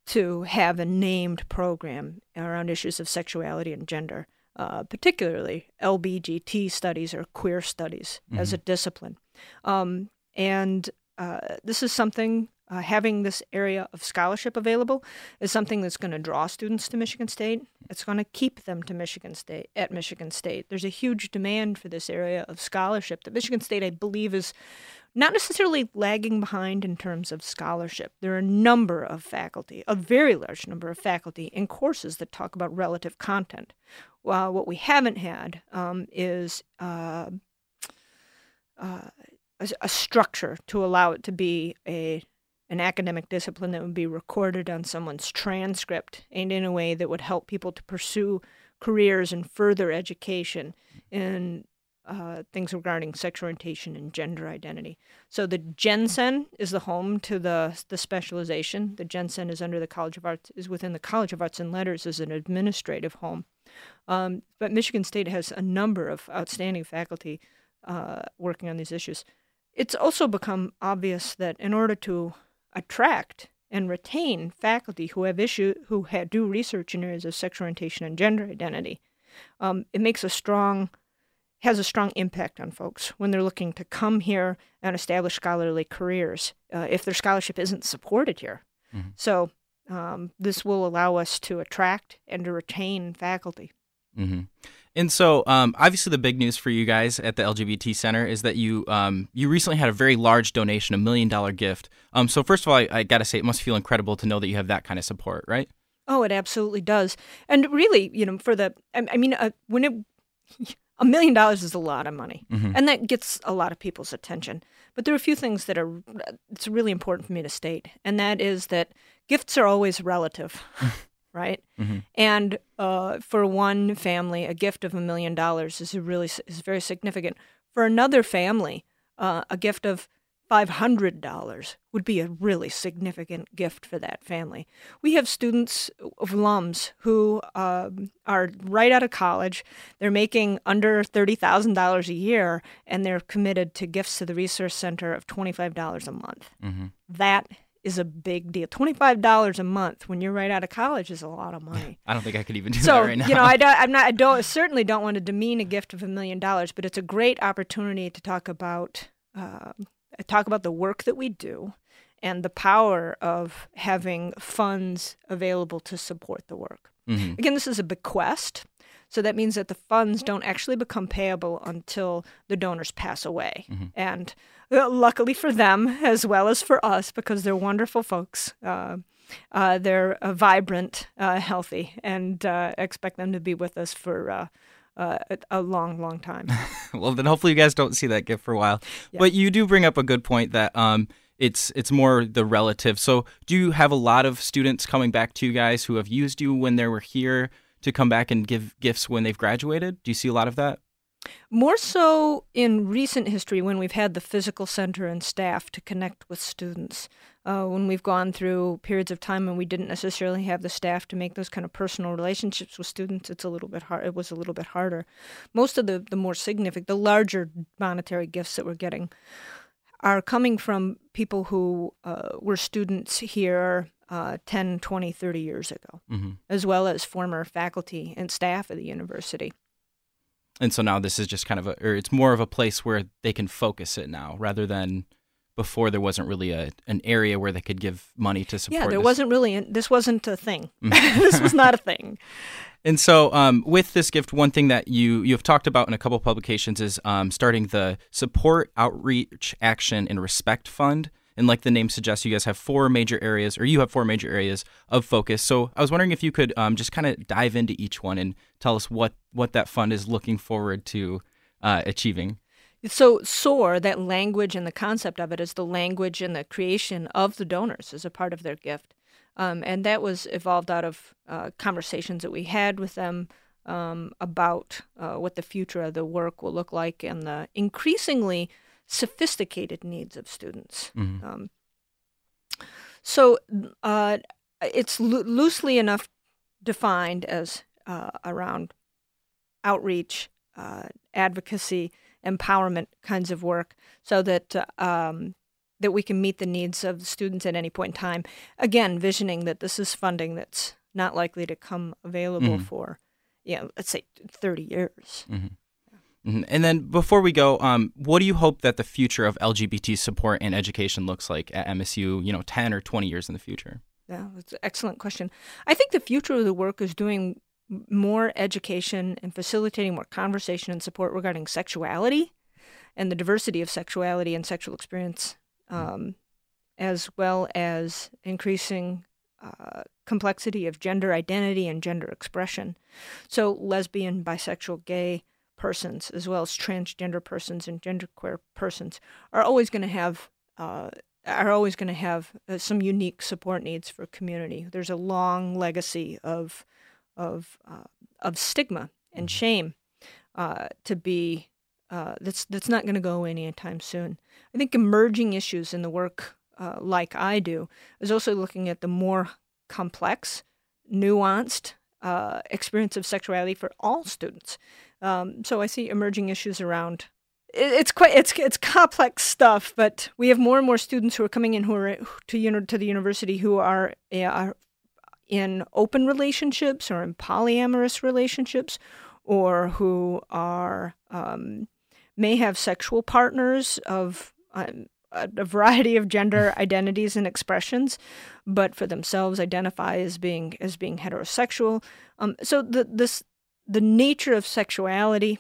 to have a named program around issues of sexuality and gender, uh, particularly LBGT studies or queer studies as a discipline. Um, and uh, this is something uh, having this area of scholarship available is something that's going to draw students to Michigan State. It's going to keep them to Michigan State at Michigan State. There's a huge demand for this area of scholarship that Michigan State, I believe, is not necessarily lagging behind in terms of scholarship. There are a number of faculty, a very large number of faculty in courses that talk about relative content. While what we haven't had um, is uh, uh, a, structure to allow it to be a an academic discipline that would be recorded on someone's transcript and in a way that would help people to pursue careers and further education in uh, things regarding sexual orientation and gender identity. So the GenCen is the home to the the specialization. The GenCen is under the College of Arts is within the College of Arts and Letters as an administrative home. Um, but Michigan State has a number of outstanding faculty uh, working on these issues. It's also become obvious that in order to attract and retain faculty who have issue who have, do research in areas of sexual orientation and gender identity, um, it makes a strong has a strong impact on folks when they're looking to come here and establish scholarly careers uh, if their scholarship isn't supported here. Mm-hmm. So um, this will allow us to attract and to retain faculty. Mm-hmm. And so, um, obviously, the big news for you guys at the LGBT Center is that you um, you recently had a very large donation, a million dollar gift. Um, so, first of all, I, I got to say, it must feel incredible to know that you have that kind of support, right? Oh, it absolutely does. And really, you know, for the, I, I mean, uh, when it, *laughs* a million dollars is a lot of money, Mhm. and that gets a lot of people's attention. But there are a few things that are, it's really important for me to state, and that is that gifts are always relative, *laughs* right? Mhm. And uh, for one family, a gift of a million dollars is a really is very significant. For another family, uh, a gift of five hundred dollars would be a really significant gift for that family. We have students of alums who um, are right out of college. They're making under thirty thousand dollars a year, and they're committed to gifts to the resource center of twenty five dollars a month. Mm-hmm. That is a big deal. Twenty five dollars a month when you're right out of college is a lot of money. I don't think I could even do so that right now. you know, I don't, I'm not. I don't *laughs* certainly don't want to demean a gift of a million dollars, but it's a great opportunity to talk about um talk about the work that we do and the power of having funds available to support the work. Mhm. Again, this is a bequest. So that means that the funds don't actually become payable until the donors pass away. Mm-hmm. And uh, luckily for them, as well as for us, because they're wonderful folks, uh, uh, they're uh, vibrant, uh, healthy, and uh, expect them to be with us for uh, uh, a- a long, long time. *laughs* well, then hopefully you guys don't see that gift for a while. Yeah. But you do bring up a good point that um, it's it's more the relative. So, do you have a lot of students coming back to you guys who have used you when they were here to come back and give gifts when they've graduated? Do you see a lot of that? More so in recent history when we've had the physical center and staff to connect with students. Uh, when we've gone through periods of time when we didn't necessarily have the staff to make those kind of personal relationships with students, it's a little bit hard. It was a little bit harder. Most of the the more significant, the larger monetary gifts that we're getting are coming from people who uh, were students here uh, 10, 20, 30 years ago, Mhm. as well as former faculty and staff of the university. And so now this is just kind of a, or it's more of a place where they can focus it now, rather than before there wasn't really a an area where they could give money to support. Yeah, there this. wasn't really. This wasn't a thing. Mhm. *laughs* this was not a thing. *laughs* And so, um, with this gift, one thing that you you have talked about in a couple publications is um, starting the Support Outreach Action and Respect Fund. And like the name suggests, you guys have four major areas, or you have four major areas of focus. So I was wondering if you could um, just kind of dive into each one and tell us what what that fund is looking forward to uh, achieving. So SOAR, that language and the concept of it is the language and the creation of the donors as a part of their gift. Um, and that was evolved out of uh, conversations that we had with them um, about uh, what the future of the work will look like and the increasingly sophisticated needs of students. Mhm. Um, so uh, it's loo- loosely enough defined as uh, around outreach, uh, advocacy, empowerment kinds of work, so that uh, um, that we can meet the needs of the students at any point in time. Again, visioning that this is funding that's not likely to come available Mhm. for, you know, let's say thirty years. hmm Mhm. And then before we go, um, what do you hope that the future of LGBT support and education looks like at MSU? You know, ten or twenty years in the future. Yeah, that's an excellent question. I think the future of the work is doing more education and facilitating more conversation and support regarding sexuality and the diversity of sexuality and sexual experience, um, as well as increasing uh, complexity of gender identity and gender expression. So, lesbian, bisexual, gay persons, as well as transgender persons and genderqueer persons, are always going to have uh, are always going to have uh, some unique support needs for community. There's a long legacy of of uh, of stigma and shame uh, to be uh, that's that's not going to go away anytime soon. I think emerging issues in the work, uh, like I do, is also looking at the more complex, nuanced uh, experience of sexuality for all students. Um, so I see emerging issues around it- it's quite it's it's complex stuff, but we have more and more students who are coming in who are to you know, to the university who are, uh, are in open relationships or in polyamorous relationships, or who are um, may have sexual partners of um, a, variety of gender *laughs* identities and expressions, but for themselves identify as being as being heterosexual. Um, so the this the nature of sexuality,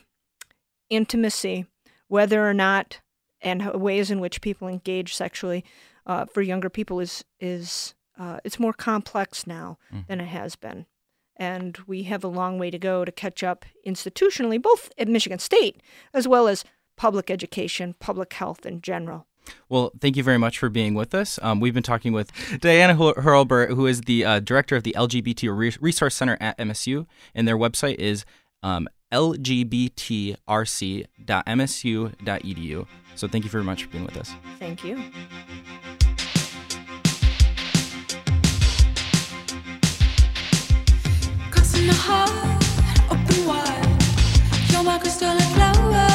intimacy, whether or not and ways in which people engage sexually uh, for younger people is is uh, it's more complex now than it has been, and we have a long way to go to catch up institutionally, both at Michigan State as well as public education, public health in general. Well, thank you very much for being with us. Um, we've been talking with Diana Hur- Hurlbert, who is the uh, director of the LGBT Resource Center at MSU, and their website is um, lgbtrc.msu.edu. So thank you very much for being with us. Thank you. Crossing the heart, open wide. You're my crystalline flower.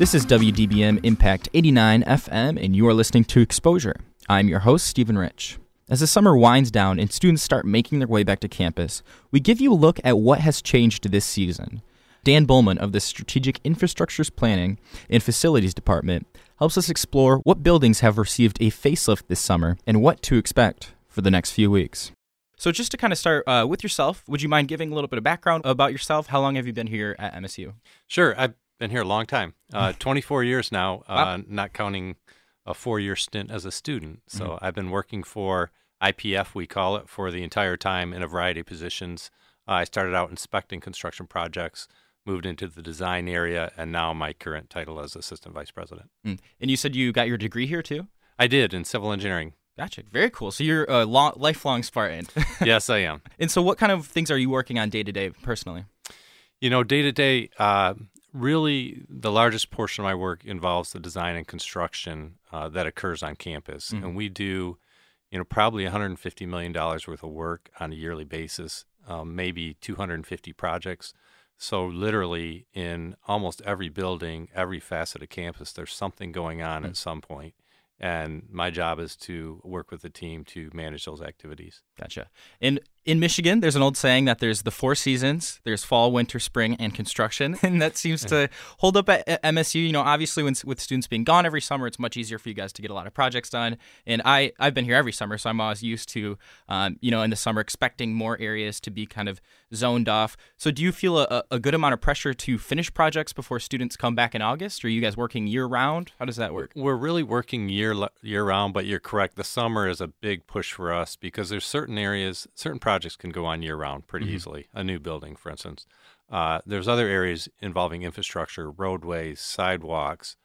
This is WDBM Impact 89 FM, and you are listening to Exposure. I'm your host, Stephen Rich. As the summer winds down and students start making their way back to campus, we give you a look at what has changed this season. Dan Bollman of the Strategic Infrastructures Planning and Facilities Department helps us explore what buildings have received a facelift this summer and what to expect for the next few weeks. So, just to kind of start uh, with yourself, would you mind giving a little bit of background about yourself? How long have you been here at MSU? Sure. I've been here a long time, *laughs* uh, 24 years now, uh, Wow. not counting a four year stint as a student. So Mhm. I've been working for IPF, we call it, for the entire time in a variety of positions. Uh, I started out inspecting construction projects, moved into the design area, and now my current title is Assistant Vice President. Mm. And you said you got your degree here too? I did in civil engineering. Gotcha. Very cool. So you're a long, lifelong Spartan. *laughs* yes, I am. And so, what kind of things are you working on day to day personally? You know, day to day, uh, really the largest portion of my work involves the design and construction uh, that occurs on campus. Mhm. And we do, you know, probably $150 million worth of work on a yearly basis, um, maybe 250 projects. So, literally, in almost every building, every facet of campus, there's something going on at some. And my job is to work with the team to manage those activities. Gotcha. In in Michigan, there's an old saying that there's the four seasons. There's fall, winter, spring, and construction, *laughs* and that seems to hold up at, MSU. You know, obviously, when with students being gone every summer, it's much easier for you guys to get a lot of projects done. And I I've been here every summer, so I'm always used to, um, you know, in the summer expecting more areas to be kind of zoned off. So, do you feel a, a good amount of pressure to finish projects before students come back in August? Or are you guys working year round? How does that work? We're really working year year round, but you're correct. The summer is a big push for us because there's certain areas, certain projects can go on year round pretty Mhm. easily. A new building, for instance. Uh, there's other areas involving infrastructure, roadways, sidewalks,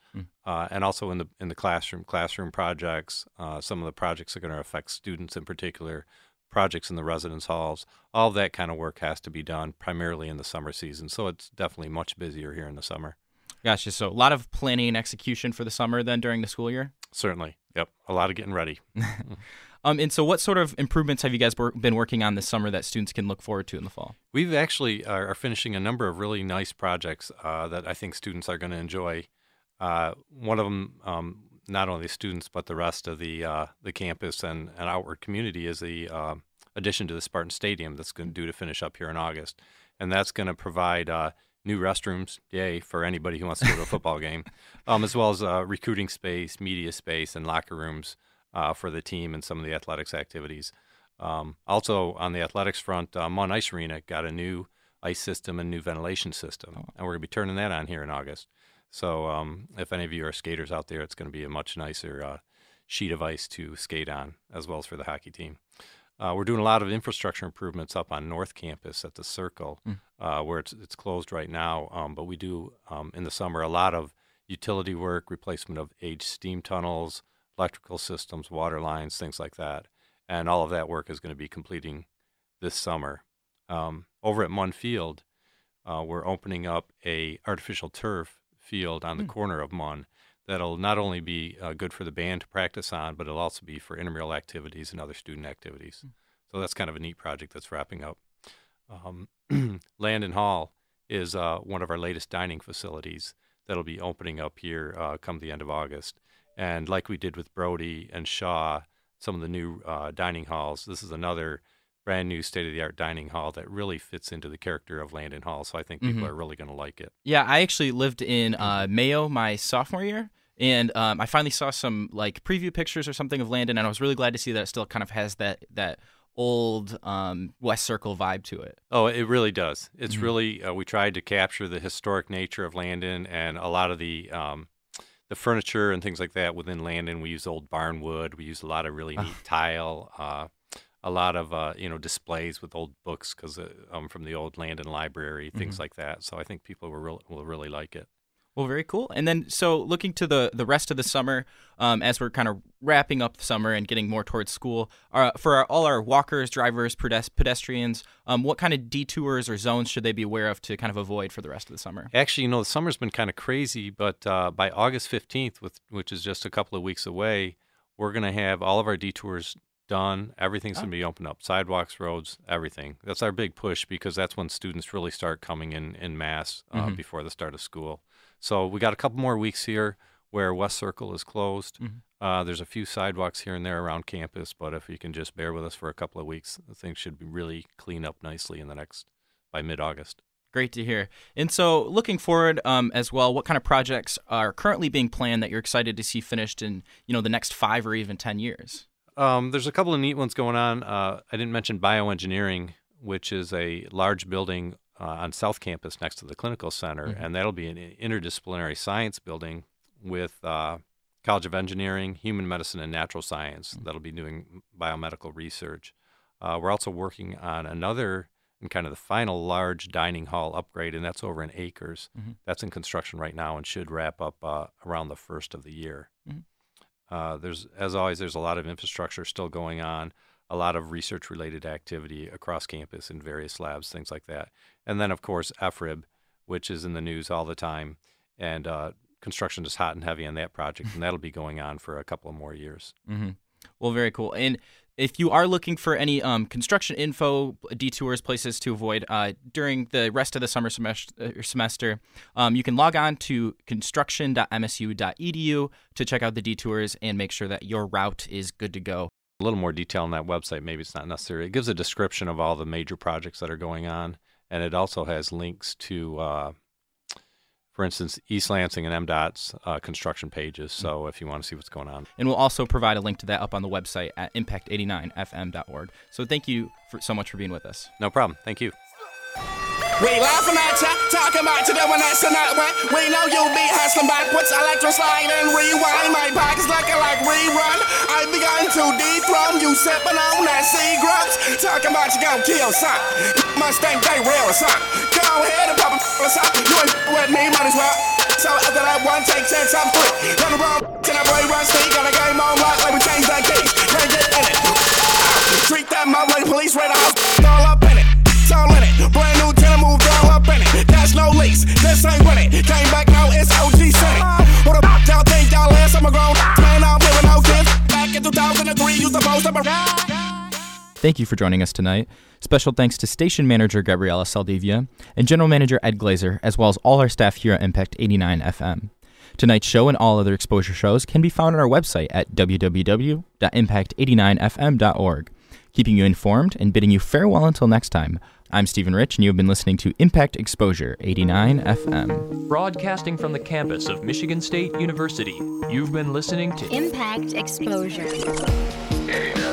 uh, and also in the in the classroom classroom projects. Uh, some of the projects are going to affect students in particular. Projects in the residence halls, all that kind of work has to be done primarily in the summer season. So it's definitely much busier here in the summer. Gotcha. So a lot of planning and execution for the summer then during the school year. Certainly, yep, a lot of getting ready. *laughs* Um, and so what sort of improvements have you guys wor- been working on this summer that students can look forward to in the fall? We've actually uh, are finishing a number of really nice projects uh, that I think students are going to enjoy. Uh, one of them, um, not only students but the rest of the uh, the campus and, and outward community, is the uh, addition to the Spartan Stadium that's going to due to finish up here in August, and that's going to provide uh, new restrooms, yay, for anybody who wants to go to a football *laughs* game, um, as well as recruiting space, media space, and locker rooms for the team and some of the athletics activities. Um, also, on the athletics front, uh, Munn Ice Arena got a new ice system and new ventilation system, and we're going to be turning that on here in August. So, um, if any of you are skaters out there, it's going to be a much nicer uh, sheet of ice to skate on, as well as for the hockey team. Uh, we're doing a lot of infrastructure improvements up on North Campus at the Circle, Mm. uh, where it's it's closed right now. Um, but we do um, in the summer a lot of utility work, replacement of aged steam tunnels, electrical systems, water lines, things like that. And all of that work is going to be completing this summer. Um, over at Munn Field, uh, we're opening up a artificial turf field on the Hmm. corner of Munn that'll not only be uh, good for the band to practice on, but it'll also be for intramural activities and other student activities. So that's kind of a neat project that's wrapping up. Um, *clears throat* Landon Hall is uh, one of our latest dining facilities that'll be opening up here uh, come the end of August. And like we did with Brody and Shaw, some of the new uh, dining halls, this is another brand new state of the art dining hall that really fits into the character of Landon Hall. So I think people Mhm. are really going to like it. Yeah, I actually lived in uh, Mayo my sophomore year, and um, I finally saw some like preview pictures or something of Landon, and I was really glad to see that it still kind of has that that old um, West Circle vibe to it. Oh, it really does. It's Mhm. really uh, we tried to capture the historic nature of Landon and a lot of the um, the furniture and things like that within Landon. We use old barn wood. We use a lot of really neat tile. Uh, a lot of uh, you know displays with old books because uh, um, from the old Landon Library, things Mhm. like that. So I think people will will really like it. Well, very cool. And then, so looking to the the rest of the summer, um, as we're kind of wrapping up the summer and getting more towards school, uh, for our, all our walkers, drivers, pedestrians, um, what kind of detours or zones should they be aware of to kind of avoid for the rest of the summer? Actually, you know, the summer's been kind of crazy, but uh, by August 15th, with, which is just a couple of weeks away, we're going to have all of our detours done. Everything's going to be opened up sidewalks, roads, everything. That's our big push because that's when students really start coming in in mass uh, Mhm. before the start of school. So we got a couple more weeks here where West Circle is closed. Mhm. Uh, there's a few sidewalks here and there around campus, but if you can just bear with us for a couple of weeks, things should be really clean up nicely in the next by mid August. Great to hear. And so, looking forward um, as well, what kind of projects are currently being planned that you're excited to see finished in you know the next five or even ten years? Um, there's a couple of neat ones going on. Uh, I didn't mention bioengineering, which is a large building uh, on South Campus next to the clinical center, Mhm. and that'll be an interdisciplinary science building with uh, College of Engineering, Human Medicine, and Natural Science. That'll be doing biomedical research. Uh, we're also working on another and kind of the final large dining hall upgrade, and that's over in Akers. Mhm. That's in construction right now and should wrap up uh, around the first of the year. Mhm. Uh, there's, as always, there's a lot of infrastructure still going on, a lot of research-related activity across campus in various labs, things like that. And then, of course, FRIB, which is in the news all the time, and uh, construction is hot and heavy on that project, and *laughs* that'll be going on for a couple of more years. hmm Well, very cool. And if you are looking for any um, construction info, detours, places to avoid uh, during the rest of the summer semester, semester um, you can log on to construction.msu.edu to check out the detours and make sure that your route is good to go. A little more detail on that website, maybe it's not necessary. It gives a description of all the major projects that are going on, and it also has links to, uh, for instance, East Lansing and MDOT's uh, construction pages. So if you want to see what's going on. And we'll also provide a link to that up on the website at impact89fm.org. So thank you for, so much for being with us. No problem. Thank you. We laughing at ya, talking about you doing this and that way. We know you be hustling backwards, electro slide and rewind. My pockets looking like rerun. I begun to dethrone you, sipping on that sea grubs. Talking about you gon' kill son. Mustang they real son. Go ahead and pop a son. You ain't with me, might as well. So after that one take chance, I'm free. Run around, and I boy run speed. Got a game on lock, like we change that keys. Can't get in it. Treat that mouth like police radar house. This ain't it. Came back now, it's OG. What fuck y'all think y'all is? I'm a grown man no kids. Back in 2003, used to post up a Thank you for joining us tonight. Special thanks to station manager Gabriela Saldivia and general manager Ed Glazer, as well as all our staff here at Impact 89 FM. Tonight's show and all other exposure shows can be found on our website at www.impact89fm.org. Keeping you informed and bidding you farewell until next time. I'm Stephen Rich, and you have been listening to Impact Exposure 89 FM. Broadcasting from the campus of Michigan State University, you've been listening to Impact Exposure. 89